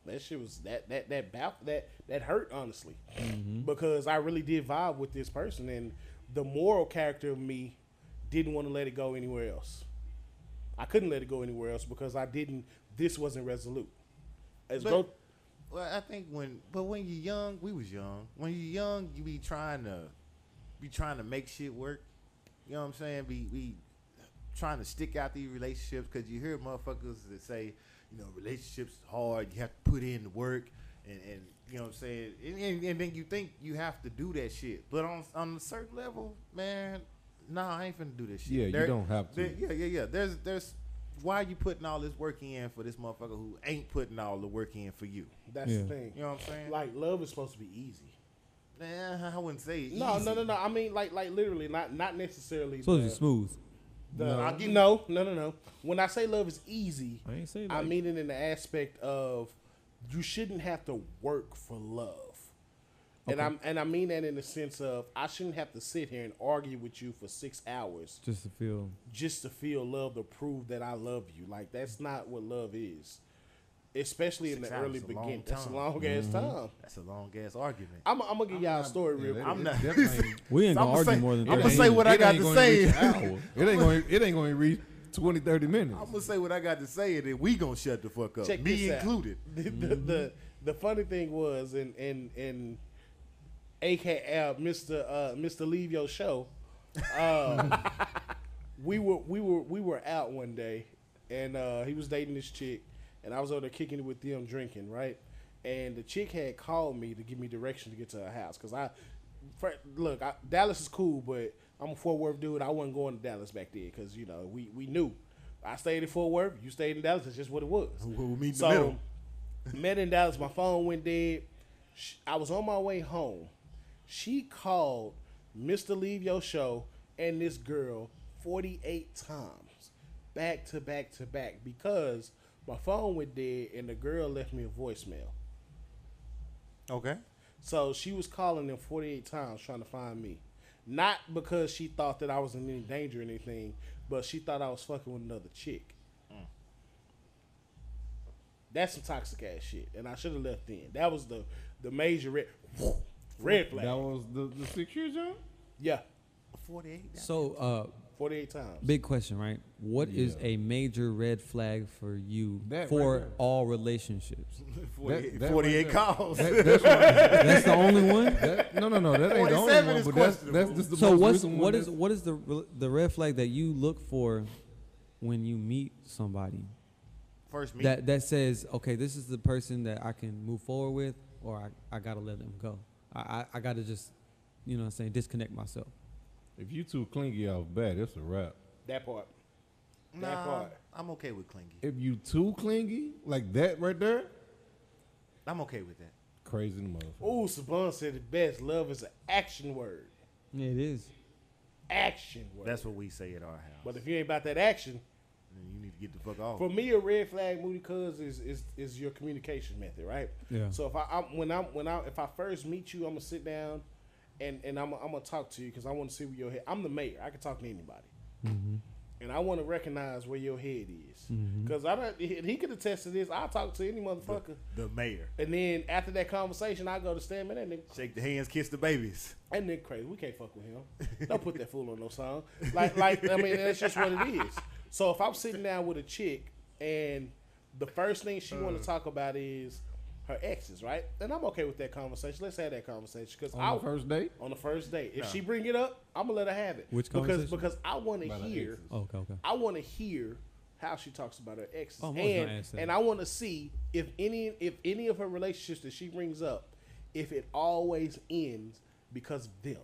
that shit was that that that bout that that hurt honestly, mm-hmm. because I really did vibe with this person, and the moral character of me didn't want to let it go anywhere else. I couldn't let it go anywhere else because I didn't. This wasn't resolute. As But- go, Well, I think when, but when you're young, we was young. When you're young, you be trying to, be trying to make shit work. You know what I'm saying? Be be trying to stick out these relationships because you hear motherfuckers that say, you know, relationships is hard. You have to put in the work, and, and you know what I'm saying. And, and, and then you think you have to do that shit, but on on a certain level, man, nah, I ain't finna do this shit. Yeah, you don't have to. there- yeah, yeah, yeah. There's there's. Why you putting all this work in for this motherfucker who ain't putting all the work in for you? that's Yeah. the thing. You know what I'm saying? Like love is supposed to be easy. Nah, I wouldn't say No, easy. no, no, no. I mean, like, like literally, not not necessarily. Supposed to be smooth. The- No, I'll give- no, no, no, no. When I say love is easy, I ain't say I mean it in the aspect of you shouldn't have to work for love. And I'm and I mean that in the sense of I shouldn't have to sit here and argue with you for six hours just to feel just to feel love to prove that I love you. Like that's not what love is. Especially in the hours early is a beginning. That's a time. long ass time. That's a long ass argument. I'm, I'm gonna give y'all a story real quick. I'm not- definitely ain't- we ain't I'ma gonna argue say- more than that. I'ma say what I got to say. reach an hour. It ain't going. It ain't going to reach 20, 30 minutes. I'm gonna say what I got to say, and then we gonna shut the fuck up, Check me included. the, the, the the funny thing was in in in AK uh, Mr. Uh, Mr. Leave Your Show, um, we were we were we were out one day, and uh, he was dating this chick, and I was over there kicking it with them drinking right, and the chick had called me to give me direction to get to her house because I, look, I, Dallas is cool, but I'm a Fort Worth dude. I wasn't going to Dallas back then because you know we we knew. I stayed in Fort Worth. You stayed in Dallas. That's just what it was. We'll meet in the So, middle. met in Dallas. My phone went dead. I was on my way home. She called Mr. Leave Your Show and this girl 48 times, back to back to back, because my phone went dead and the girl left me a voicemail. Okay. So she was calling them 48 times trying to find me. Not because she thought that I was in any danger or anything, but she thought I was fucking with another chick. That's some toxic ass shit, and I should have left then. That was the the major red. Red flag. That was the, the six year jump? yeah, 48. So, uh, 48 times. big question, right? What is Yeah. a major red flag for you That for there. all relationships? 48, That- that 48 right calls. That, that's why, That's the only one. that, no, no, no. That ain't the only one. is But that's, that's just the So most what's recent what one is that's- what is the the red flag that you look for when you meet somebody First meet. that that says, okay, this is the person that I can move forward with, or I, I gotta let them go. I, I I gotta just, you know, what I'm saying disconnect myself. If you too clingy off bat, it's a wrap. that part. that nah, part. I'm okay with clingy. If you too clingy, like that right there, I'm okay with that. crazy the motherfucker. Ooh, Saban said the best. Love is an action word. Yeah, it is. Action word. That's what we say at our house. But if you ain't about that action, then you need to get the fuck off. for me, a red flag, Moody Cuz, is, is is your communication method, right? Yeah. So if I I'm, when I'm when I if I first meet you, I'm gonna sit down, and and I'm I'm gonna talk to you because I want to see where your head. I'm the mayor. I can talk to anybody, Mm-hmm. and I want to recognize where your head is. Because I don't. He could attest to this. I'll talk to any motherfucker, the mayor. and then after that conversation, I go to stand. That nigga, Shake the hands, kiss the babies. that nigga crazy. We can't fuck with him. Don't put that fool on no song. Like like I mean that's just what it is. So if I'm sitting down with a chick and the first thing she Uh. want to talk about is her exes, right? And I'm okay with that conversation. Let's have that conversation because On I the first date, on the first date. If No. she bring it up, I'm gonna let her have it. Which because conversation? because I want to hear. Oh, okay, okay. I want to hear how she talks about her exes, Oh, I'm always gonna and and I want to see if any if any of her relationships that she brings up, if it always ends because of them,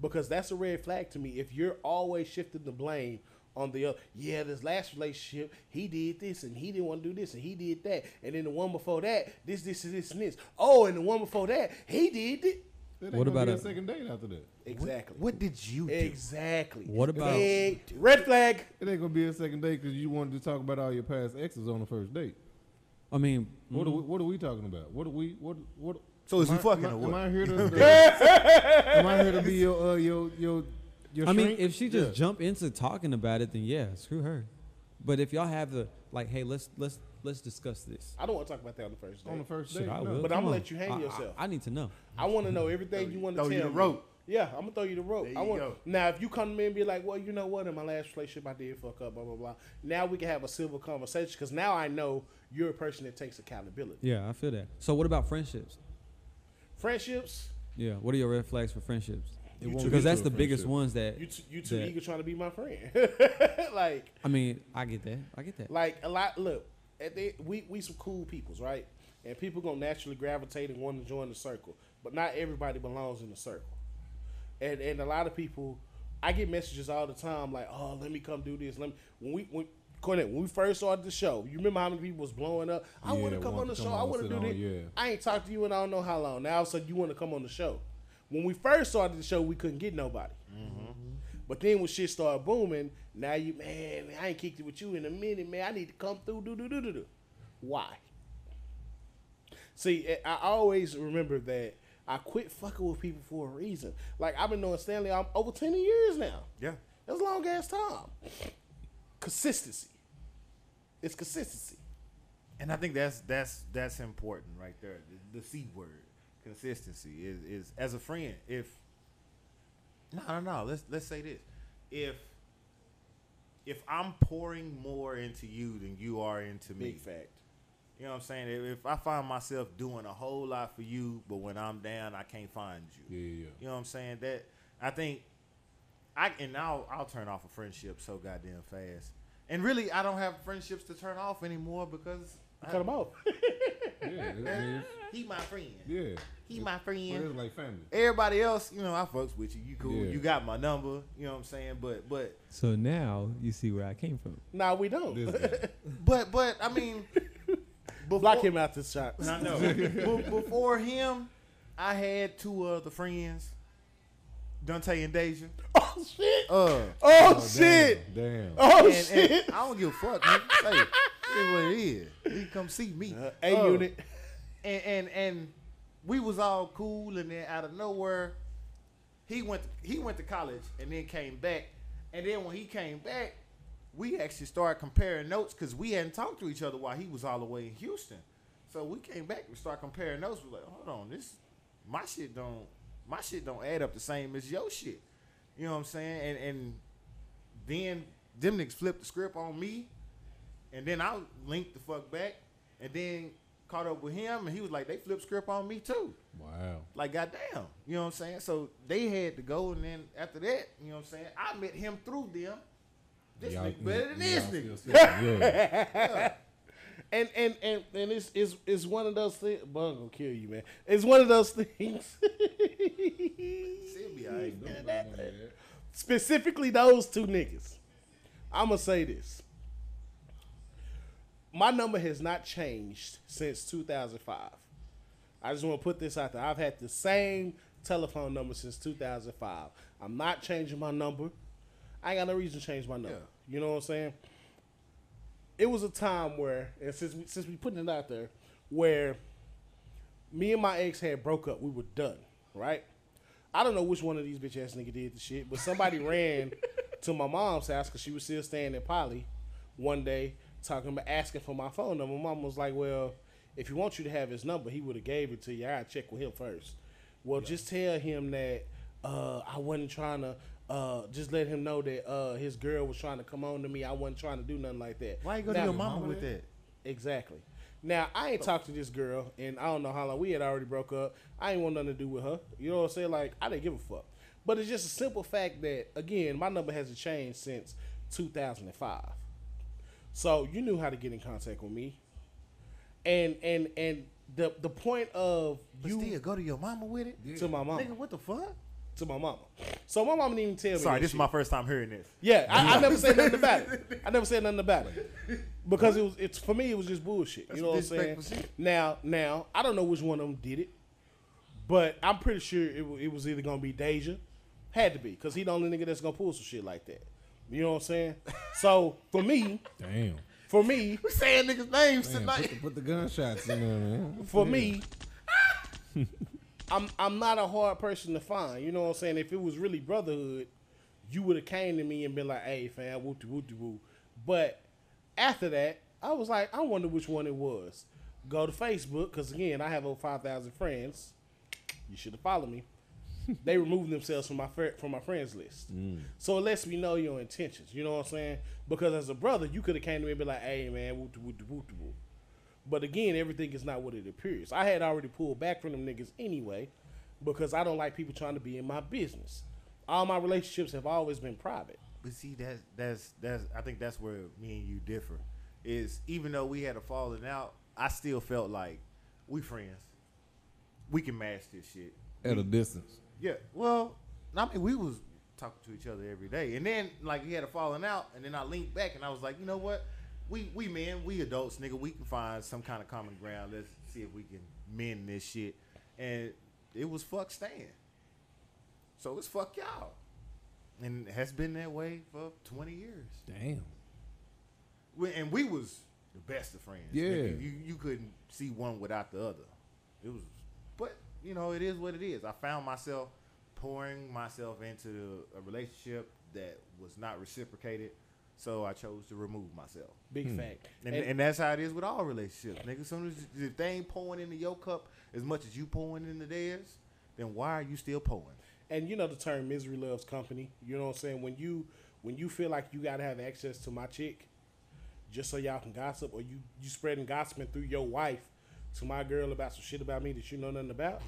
because that's a red flag to me. If you're always shifting the blame on the other, yeah, this last relationship he did this and he didn't want to do this and he did that, and then the one before that this this and this and this. Oh, and the one before that he did it. it What about be a- a second date after that? Exactly. What did you do? Exactly. What about- Big red flag? It ain't gonna be a second date because you wanted to talk about all your past exes on the first date. I mean, What are we, what are we talking about? What are we what what? So is am we I- fucking am I, or what? Am I here to? am I here to be your uh, your your your? I mean, if she just Yeah. jump into talking about it, then yeah, screw her. But if y'all have the like, hey, let's let's let's discuss this. I don't want to talk about that on the first day. on the first Shit, date, I no. will. But Come I'ma on. let you hang I- I- yourself. I, need to know. I want to know everything you want to throw tell you the me. rope. Yeah, I'm gonna throw you the rope. There I you want go. now if you come to me and be like, well, you know what? In my last relationship, I did fuck up. Blah blah blah. Now we can have a civil conversation because now I know you're a person that takes accountability. Yeah, I feel that. So what about friendships? Friendships, Yeah, what are your red flags for friendships? It won't Because that's the biggest friendship. ones that you t- you too that- eager trying to be my friend. like I mean, I get that. I get that. like a lot. Look, at the, we we some cool peoples, right? And people gonna naturally gravitate and want to join the circle, but not everybody belongs in the circle. And and a lot of people, I get messages all the time like, "Oh, let me come do this." Let me when we when. Cornette, when we first started the show, you remember how many people was blowing up? I Yeah, want to come on the show. I on, want to do on, this. yeah. I ain't talked to you and I don't know how long. Now all of a sudden you want to come on the show. When we first started the show, we couldn't get nobody. But then when shit started booming, now you man, I ain't kicked it with you in a minute, man. I need to come through. Do do do do do. Why? See, I I always remember that I quit fucking with people for a reason. Like I've been knowing Stanley um, over ten years now. Yeah. That's a long ass time. Consistency. It's consistency. And I think that's that's that's important right there. The, the C word, consistency is is as a friend. If no no no, let's let's say this. If if I'm pouring more into you than you are into me, Big fact. you know what I'm saying? If, if I find myself doing a whole lot for you, but when I'm down, I can't find you. Yeah, yeah. You know what I'm saying? That I think I and now I'll turn off a friendship so goddamn fast. And really, I don't have friendships to turn off anymore because I, Cut them off. Yeah, it- I mean, it's- he my friend. yeah. He my But friend. it's like family. Everybody else, you know, I fucks with you. You cool. Yeah. You got my number. You know what I'm saying? But but So now you see where I came from. nah, we don't. But but I mean, before, Block him out this shot. I know. Be- before him, I had two other friends, Dante and Deja. Oh shit. Uh, Oh, shit. Damn. damn. Oh and, shit. and I don't give a fuck. Man. Hey, it is what it is. He come see me. Uh, A Uh, unit. And and and we was all cool, and then out of nowhere, he went he went to college and then came back, and then when he came back, we actually started comparing notes because we hadn't talked to each other while he was all the way in Houston. So we came back and started comparing notes. We're like, hold on, this my shit don't my shit don't add up the same as your shit. You know what I'm saying? And and then them niggas flipped the script on me, and then I linked the fuck back, and then caught up with him, and he was like, they flipped script on me too. Wow. Like goddamn, you know what I'm saying? So they had to go, and then after that, you know what I'm saying? I met him through them. This Y'all- nigga better than y'all this still nigga. sitting- Yeah. And and and and it's it's it's one of those things. But I'm gonna kill you, man. It's one of those things. She'll be alright. Specifically, those two niggas. I'm gonna say this. My number has not changed since 2005. I just want to put this out there. I've had the same telephone number since 2005. I'm not changing my number. I ain't got no reason to change my number. You know what I'm saying? It was a time where, and since we, since we putting it out there, where me and my ex had broke up. We were done, right? I don't know which one of these bitch ass nigga did the shit, but somebody ran to my mom's house because she was still staying in Polly one day, talking about asking for my phone number. My mom was like, "Well, if he wants you to have his number, he would have gave it to you. I gotta check with him first. Well, just tell him that uh, I wasn't trying to. Uh, just let him know that uh, his girl was trying to come on to me. I wasn't trying to do nothing like that. Why you go Now- to your mama with that? Exactly. Now I ain't talked to this girl, and I don't know how long we had already broke up. I ain't want nothing to do with her. You know what I'm saying? Like I didn't give a fuck. But it's just a simple fact that again, my number hasn't changed since 2005. So you knew how to get in contact with me, and and and the the point of But you still, go to your mama with it? to my mama Nigga, what the fuck? to my mama. So my mama didn't even tell me. Sorry, that this is my first time hearing this. Yeah, I, I never said nothing about it. I never said nothing about it because it was. It's for me. It was just bullshit. That's you know what I'm saying? shit. Now, now I don't know which one of them did it, but I'm pretty sure it, it was either gonna be Deja, had to be, because he the only nigga that's gonna pull some shit like that. You know what I'm saying? So for me, Damn. for me, We saying niggas' names Man, tonight. put, the, put the gunshots in there, man. for me, I'm I'm not a hard person to find. You know what I'm saying? If it was really brotherhood, you would have came to me and been like, "Hey, fam, woo woo woo." But after that, I was like, I wonder which one it was. Go to Facebook because again, I have over five thousand friends. You should have followed me. They removed themselves from my fr- from my friends list. Mm. So it lets me know your intentions. You know what I'm saying? Because as a brother, you could have came to me and be like, "Hey, man, woo woo woo woo." But again, everything is not what it appears. I had already pulled back from them niggas anyway because I don't like people trying to be in my business. All my relationships have always been private. But see, that's that's that's. I think that's where me and you differ. Is even though we had a falling out, I still felt like we friends. We can match this shit. At a distance. Yeah. Well, I mean, we was talking to each other every day, and then like we had a falling out, and then I linked back, and I was like, you know what? We we men, we adults, nigga. We can find some kind of common ground. Let's see if we can mend this shit. And it was fuck Stan. So it's fuck y'all. And it has been that way for twenty years. Damn. We, and we was the best of friends. Yeah. Nigga, you you couldn't see one without the other. It was, you know, it is what it is. I found myself pouring myself into a relationship that was not reciprocated, so I chose to remove myself. Big hmm. fact. And, And- and that's how it is with all relationships, nigga. As soon as if they ain't pouring into your cup as much as you pouring into theirs, then why are you still pouring? and you know the term misery loves company. You know what I'm saying? When you when you feel like you gotta have access to my chick, just so y'all can gossip, or you you spreading gossiping through your wife to my girl about some shit about me that you know nothing about,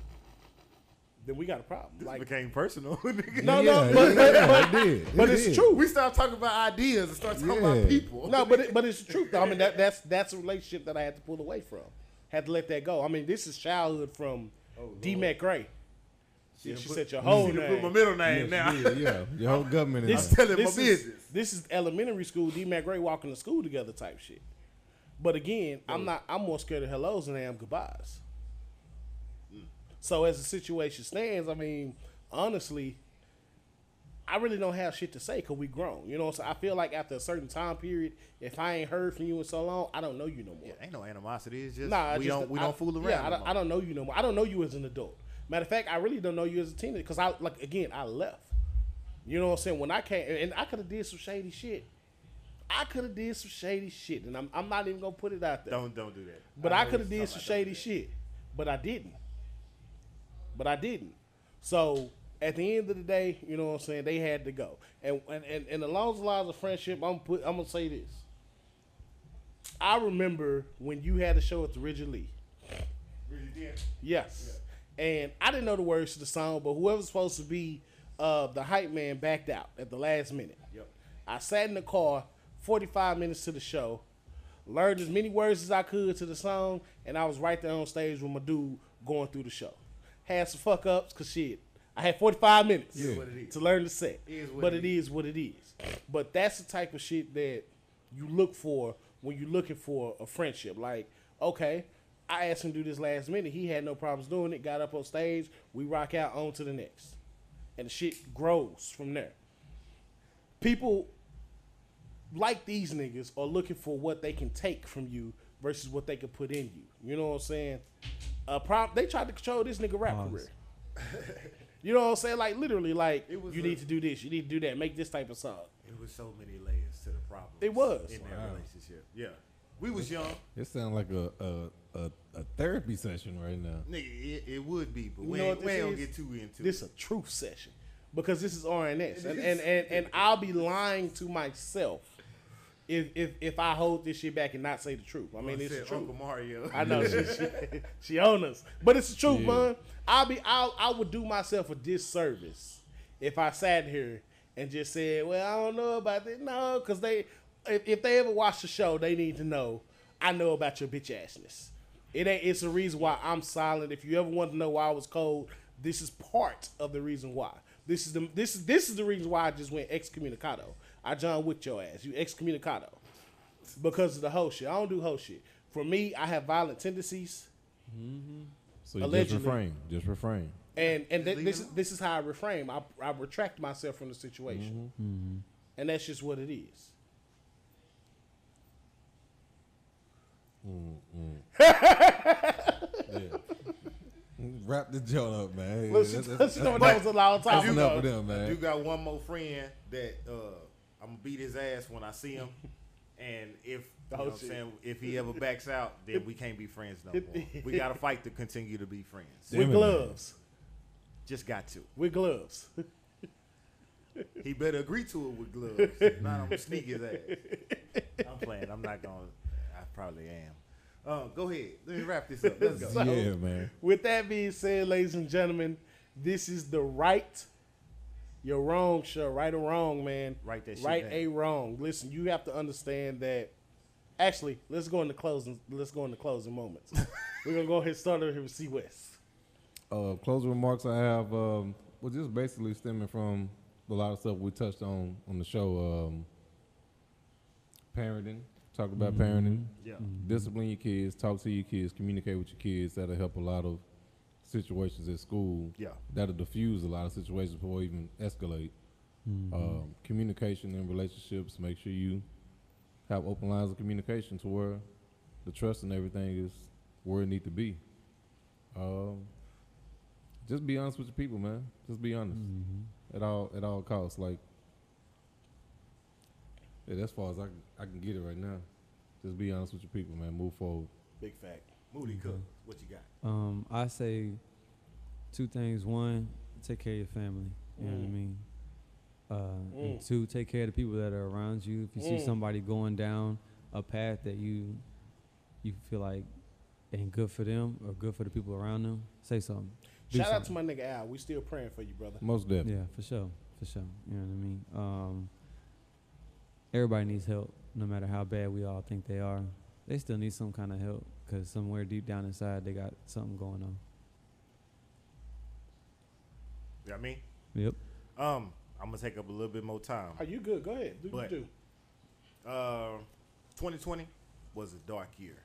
then we got a problem. This Like became personal. nigga. no, Yeah, no, but, yeah, but, but, it did. but It it's true. we start talking about ideas and start talking Yeah. about people. No, but it, but it's the truth. Though. I mean that that's that's a relationship that I had to pull away from. Had to let that go. I mean, this is childhood from oh, D. Mac Gray. She, Yeah, she put- said your whole need to name. put my middle name Yeah, now. she did, yeah. Your whole government This, is I'm telling my is, business. This is elementary school. D. Mac Gray walking to school together type shit. But again, I'm mm. not. I'm more scared of hellos than I am goodbyes. Mm. So as the situation stands, I mean, honestly, I really don't have shit to say because we grown. You know, so I feel like after a certain time period, if I ain't heard from you in so long, I don't know you no more. Yeah, ain't no animosity. It's just Nah, we just- don't we I- don't fool around. Yeah, I don't. I don't know you no more. I don't know you as an adult. Matter of fact, I really don't know you as a teenager because I like again I left. You know what I'm saying? When I came and I could have did some shady shit. I could have did some shady shit, and I'm, I'm not even gonna put it out there. Don't don't do that. But I, know could have did some shady shit, but I didn't. But I didn't. So at the end of the day, you know what I'm saying, they had to go. And and and, and along the lines of friendship, I'm put I'm gonna say this. I remember when you had a show at the Rigid Lee. Yes. And I didn't know the words to the song, but whoever's supposed to be uh, the hype man backed out at the last minute. Yep. I sat in the car, 45 minutes to the show, learned as many words as I could to the song, and I was right there on stage with my dude going through the show. Had some fuck ups, cause shit, I had 45 minutes Yeah. what it is. to learn the set. It but it it is what it is. But that's the type of shit that you look for when you're looking for a friendship. Like, okay, I asked him to do this last minute. He had no problems doing it. Got up on stage. We rock out on to the next. And the shit grows from there. People like these niggas are looking for what they can take from you versus what they can put in you. You know what I'm saying? Uh, prom- they tried to control this nigga rap Pause. career. You know what I'm saying? Like literally, like It was you a- need to do this, you need to do that, make this type of song. It was so many layers to the problem. It was. in that relationship. Yeah, we was young, It sounds like a, a a a therapy session right now. nigga. It, it would be, but You we know ain't, we this ain't get too into This it. a truth session because this is RNS, It and, and and and I'll be lying to myself if if if I hold this shit back and not say the truth. I mean, I it's the truth. Uncle Mario. I know she, she, she own us, but it's the truth, Yeah. man. I'll be I I would do myself a disservice if I sat here and just said, "Well, I don't know about this." No, because they if, if they ever watch the show, they need to know I know about your bitch assness. It ain't. It's a reason why I'm silent. If you ever want to know why I was cold, this is part of the reason why. This is the this is this is the reason why I just went excommunicado. I John Wick your ass. You excommunicado because of the whole shit. I don't do whole shit. For me, I have violent tendencies. Mm-hmm. So you Allegedly. just refrain. Just refrain. And and th- this it is this is how I reframe. I I retract myself from the situation, mm-hmm. Mm-hmm. and that's just what it is. Yeah. Wrap the joint up, man. Listen, That's- that's- you that's- that was a long time that's enough ago. of them, I do got one more friend that uh, I'm gonna beat his ass when I see him, and if you know Oh, what I'm saying, if he ever backs out, then we can't be friends no more. We gotta fight to continue to be friends. Damn With gloves, Just got to. with gloves. He better agree to it with gloves. If not, I'm gonna sneak his ass. I'm playing. I'm not gonna. I probably am. Uh, go ahead. Let me wrap this up. Let's go. So- Yeah, man. With that being said, ladies and gentlemen, this is the right. You're wrong, sure. Right or wrong, man. Write that shit Right down. a wrong. Listen, you have to understand that. Actually, let's go into closing. Let's go into closing moments. We're gonna go ahead and start over here with C West. Uh, closing remarks I have, um, well, just basically stemming from a lot of stuff we touched on on the show. Um, parenting, talk about parenting, Yeah. discipline your kids, talk to your kids, communicate with your kids. That'll help a lot of situations at school. Yeah. That'll diffuse a lot of situations before even escalate. Um, communication and relationships, make sure you have open lines of communication to where the trust and everything is where it need to be. Um, just be honest with your people, man. Just be honest at all at all costs. Like, yeah, that's far as I I can get it right now. Just be honest with your people, man. Move forward. Big fact. Moody Cook. What you got? Um, I say two things. One, take care of your family. You know what I Mm. mean. Uh, and Mm. two, take care of the people that are around you. If you see Mm. somebody going down a path that you you feel like ain't good for them or good for the people around them, say something. Do Shout out to my nigga Al. We still praying for you, brother. Most definitely. Yeah, for sure, for sure. You know what I mean. Um, everybody needs help, no matter how bad we all think they are. They still need some kind of help because somewhere deep down inside they got something going on. You know what I mean? Yep. Um, I'm gonna take up a little bit more time. Are you good? Go ahead. Do what But- you do. Uh, 2020 was a dark year.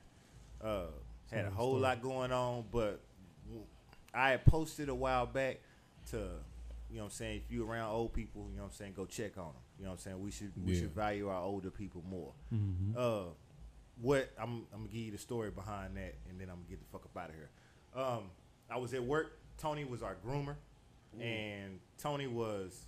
Uh, had a whole lot going on, but I had posted a while back to, you know what I'm saying, if you around old people, you know what I'm saying, go check on them. You know what I'm saying? We should we Yeah. should value our older people more. Mm-hmm. Uh, what I'm I'm gonna give you the story behind that, and then I'm gonna get the fuck up out of here. Um, I was at work. Tony was our groomer, and Tony was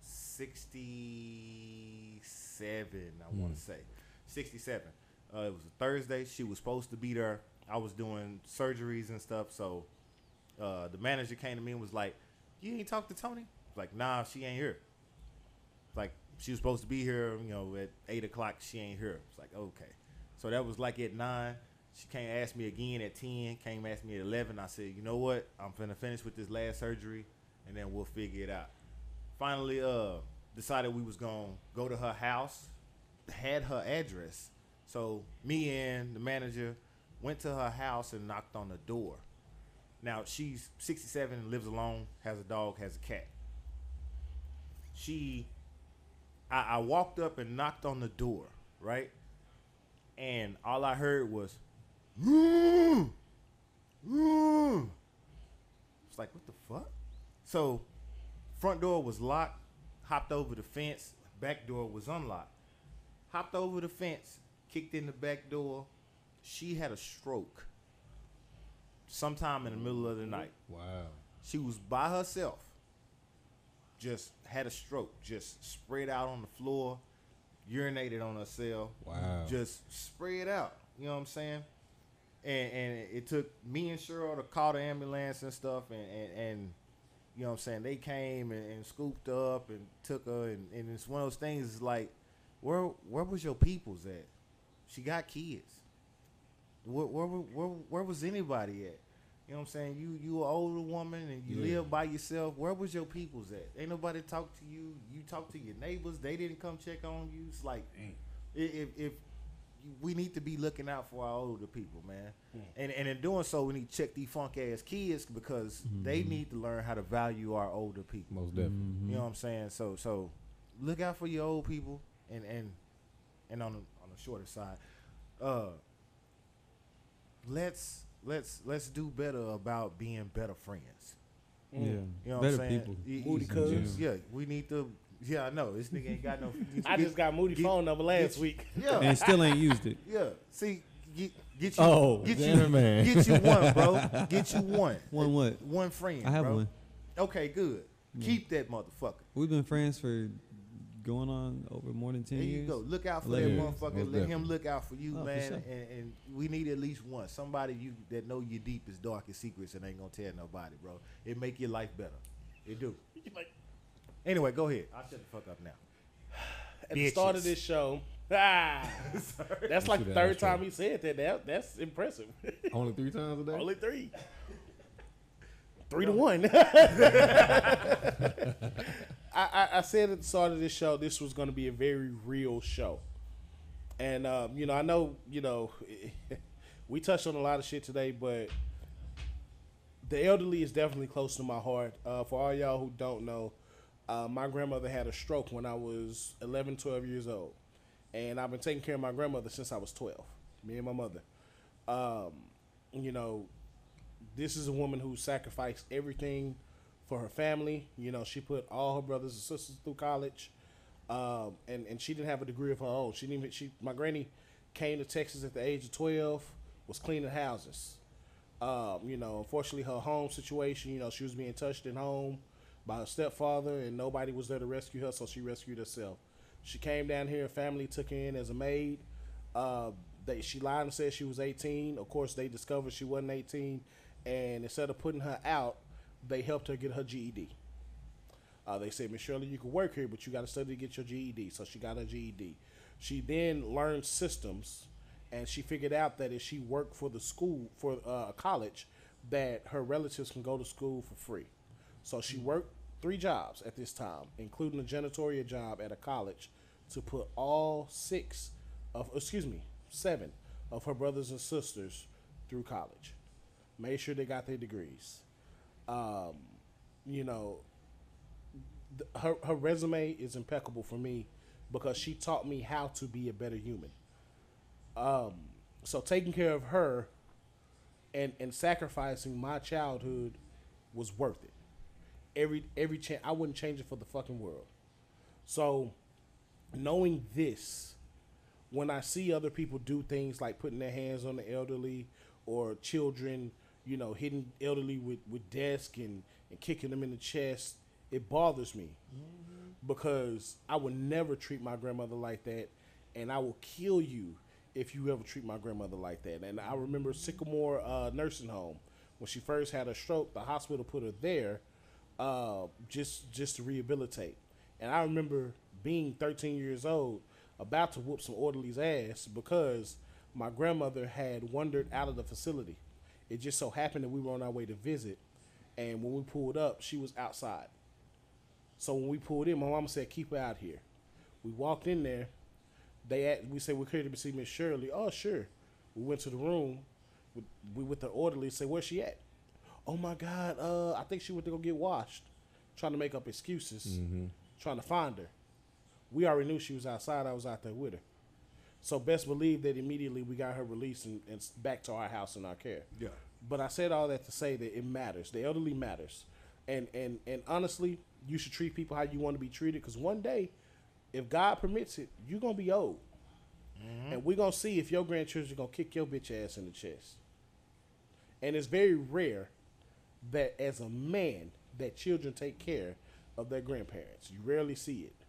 67. I want Mm. to say 67. Uh, it was a Thursday. She was supposed to be there. I was doing surgeries and stuff, so uh, the manager came to me and was like, you ain't talked to Tony? Like, nah, she ain't here. Like, she was supposed to be here, you know, at eight o'clock. She ain't here. It's like, okay. So that was like at nine. She came ask me again at ten. Came ask me at eleven. I said, you know what? I'm finna finish with this last surgery, and then we'll figure it out. Finally, uh, decided we was gonna go to her house. Had her address. So me and the manager went to her house and knocked on the door. Now she's 67 and lives alone, has a dog, has a cat. She, I, I walked up and knocked on the door, right? And all I heard was, "Mm, mm." It's like, what the fuck? So, front door was locked, hopped over the fence, back door was unlocked. Hopped over the fence, kicked in the back door. She had a stroke sometime in the middle of the night. Wow. She was by herself. Just had a stroke. Just spread out on the floor, urinated on herself. Wow. Just spread out. You know what I'm saying? And and it took me and Cheryl to call the ambulance and stuff and, and, and you know what I'm saying, they came and, and scooped up and took her and, and it's one of those things it's like, where where was your peoples at? She got kids. Where, where, where, where was anybody at? You know what I'm saying? You you an older woman and you Yeah. live by yourself. Where was your peoples at? Ain't nobody talk to you. You talk to your neighbors. They didn't come check on you. It's like if if we need to be looking out for our older people, man. And and in doing so, we need to check these funk ass kids because they need to learn how to value our older people. Most definitely. Mm-hmm. You know what I'm saying? So so look out for your old people and and and on the on the shorter side, uh let's let's let's do better about being better friends. Yeah. You know what I'm saying? people. Y- Moody y- cuz. Yeah, we need to yeah, I know. This nigga ain't got no I just got Moody get- phone number last get- week. Yeah. And still ain't used it. Yeah. See, get get you Oh, get damn you man. get you one, bro. Get you one. One what? One friend. I have bro. one. Okay, good. Keep that motherfucker. We've been friends for going on over more than ten There years. you go. Look out for Eleven that years. motherfucker. Most Let him look out for you, Oh, for man. sure. And, and we need at least one. Somebody you that know your deepest, darkest secrets and ain't gonna tell nobody, bro. It make your life better. It do. Anyway, go ahead. I'll shut the fuck up now. At the start of this show, ah, that's like the third time he said that. that that's impressive. Only three times a day. Only three. Three to one. I, I, I said at the start of this show, this was going to be a very real show. And, um, you know, I know, you know, we touched on a lot of shit today, but the elderly is definitely close to my heart. Uh, for all y'all who don't know, uh, my grandmother had a stroke when I was 11, 12 years old. And I've been taking care of my grandmother since I was 12, me and my mother. Um, you know, this is a woman who sacrificed everything for her family. You know, she put all her brothers and sisters through college, um, and and she didn't have a degree of her own. She didn't even. She my granny came to Texas at the age of twelve, was cleaning houses. Um, you know, unfortunately, her home situation. You know, she was being touched at home by her stepfather, and nobody was there to rescue her, so she rescued herself. She came down here. Family took her in as a maid. Uh, they she lied and said she was 18. Of course, they discovered she wasn't 18, and instead of putting her out, they helped her get her GED. Uh, they said, Miss Shirley, you can work here, but you got to study to get your GED. So she got her GED. She then learned systems, and she figured out that if she worked for the school, for uh, a college, that her relatives can go to school for free. So she worked three jobs at this time, including a janitorial job at a college, to put all six of, excuse me, seven of her brothers and sisters through college. Made sure they got their degrees. Um, you know, th- her her resume is impeccable for me because she taught me how to be a better human. Um, so taking care of her and and sacrificing my childhood was worth it. Every every chance I wouldn't change it for the fucking world. So knowing this, when I see other people do things like putting their hands on the elderly or children, you know, hitting elderly with, with desk and, and kicking them in the chest, it bothers me because I would never treat my grandmother like that, and I will kill you if you ever treat my grandmother like that. And I remember Sycamore uh, Nursing Home when she first had a stroke. The hospital put her there uh, just just to rehabilitate. And I remember being 13 years old, about to whoop some orderly's ass because my grandmother had wandered out of the facility. It just so happened that we were on our way to visit, and when we pulled up, she was outside. So when we pulled in, my mama said, "Keep her out here." We walked in there. They at, we said we're here to see Miss Shirley. Oh sure. We went to the room. We, we with the orderly. Say where's she at? Oh my God. Uh, I think she went to go get washed. Trying to make up excuses. Trying to find her. We already knew she was outside. I was out there with her. So best believe that immediately we got her released and, and back to our house in our care. Yeah. But I said all that to say that it matters. The elderly matters, and and and honestly, you should treat people how you want to be treated. Because one day, if God permits it, you're gonna be old, mm-hmm. and we're gonna see if your grandchildren gonna kick your bitch ass in the chest. And it's very rare that as a man that children take care of their grandparents. You rarely see it.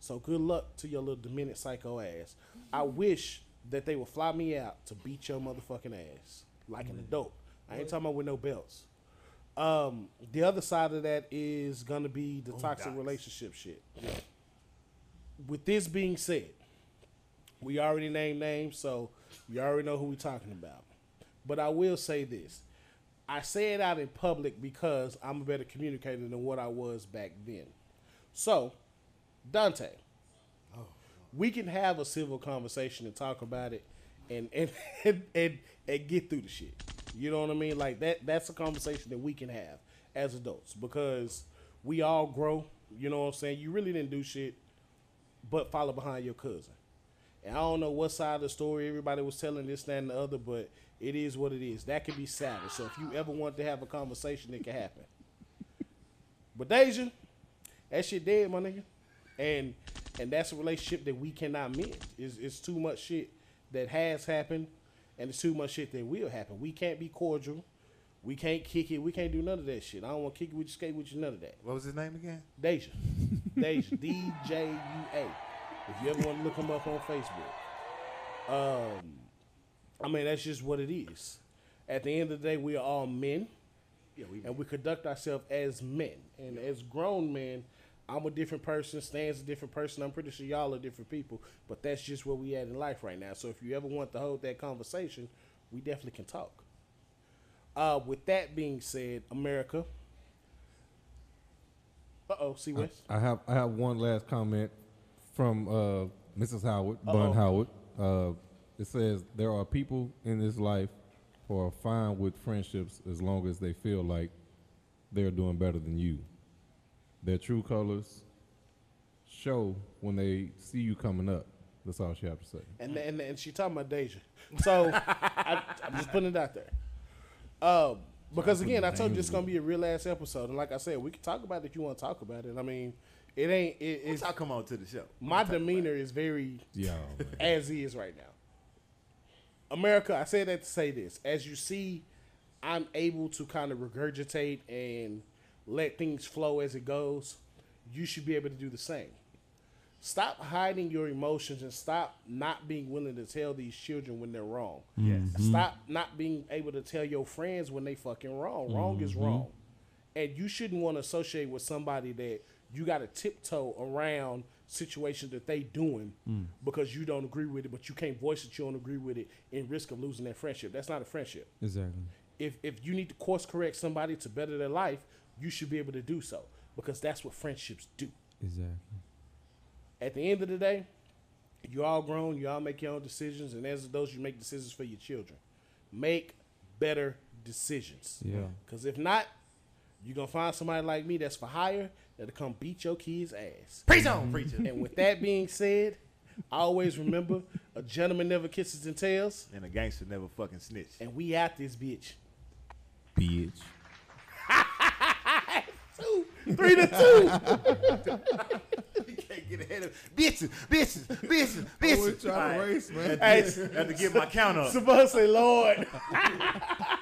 So good luck to your little demented psycho ass. I wish that they would fly me out to beat your motherfucking ass like an adult. I ain't talking about with no belts. Um, the other side of that is gonna be the toxic relationship shit. With this being said, we already named names, so we already know who we talking about. But I will say this. I say it out in public because I'm a better communicator than what I was back then. So, Dante, oh, we can have a civil conversation and talk about it and and, and and and get through the shit. You know what I mean? Like that that's a conversation that we can have as adults because we all grow, you know what I'm saying? You really didn't do shit but follow behind your cousin. And I don't know what side of the story everybody was telling this, that, and the other, but it is what it is. That can be savage. So if you ever want to have a conversation, it can happen. But Deja, that shit dead, my nigga. And and that's a relationship that we cannot mend. It's, it's too much shit that has happened, and it's too much shit that will happen. We can't be cordial. We can't kick it. We can't do none of that shit. I don't want to kick it with you, skate with you, none of that. What was his name again? Deja. Deja. D J U A. If you ever want to look him up on Facebook. Um, I mean, that's just what it is. At the end of the day, we are all men. Yeah, we. And we conduct ourselves as men. And as grown men, I'm a different person, Stan's a different person. I'm pretty sure y'all are different people. But that's just where we at in life right now. So if you ever want to hold that conversation, we definitely can talk. Uh, with that being said, America. Uh oh, see I, West? I have I have one last comment from uh, Mrs. Howard, Uh-oh. Bun Howard. Uh, it says there are people in this life who are fine with friendships as long as they feel like they're doing better than you. Their true colors show when they see you coming up. That's all she have to say. and and and she talking about Deja. So I, I'm just putting it out there. Um, because again, I told you it's gonna be a real ass episode, and like I said, we can talk about it if you want to talk about it. I mean, it ain't. It, it's I come on to the show. my demeanor is very Yeah, man. as is right now. America, I say that to say this. As you see, I'm able to kind of regurgitate and let things flow as it goes. You should be able to do the same. Stop hiding your emotions and stop not being willing to tell these children when they're wrong. Yes. Mm-hmm. Stop not being able to tell your friends when they fucking wrong. Wrong is mm-hmm. wrong. And you shouldn't want to associate with somebody that you got to tiptoe around situations that they doing mm. because you don't agree with it, but you can't voice that you don't agree with it in risk of losing that friendship. That's not a friendship. Exactly. If if you need to course correct somebody to better their life, you should be able to do so because that's what friendships do. Exactly. At the end of the day, you all grown, you all make your own decisions, and as those you make decisions for your children. Make better decisions. Yeah. Because if not, you're gonna find somebody like me that's for hire that'll come beat your kid's ass. Preach on, preacher. And with that being said, always remember a gentleman never kisses and tells, and a gangster never fucking snitch. and we out this bitch. bitch. Two, three to two. you can't get ahead of bitches, bitches, bitches, bitches. was trying to race, man. Had to, get, had to get my count up. Supposed to say, Lord.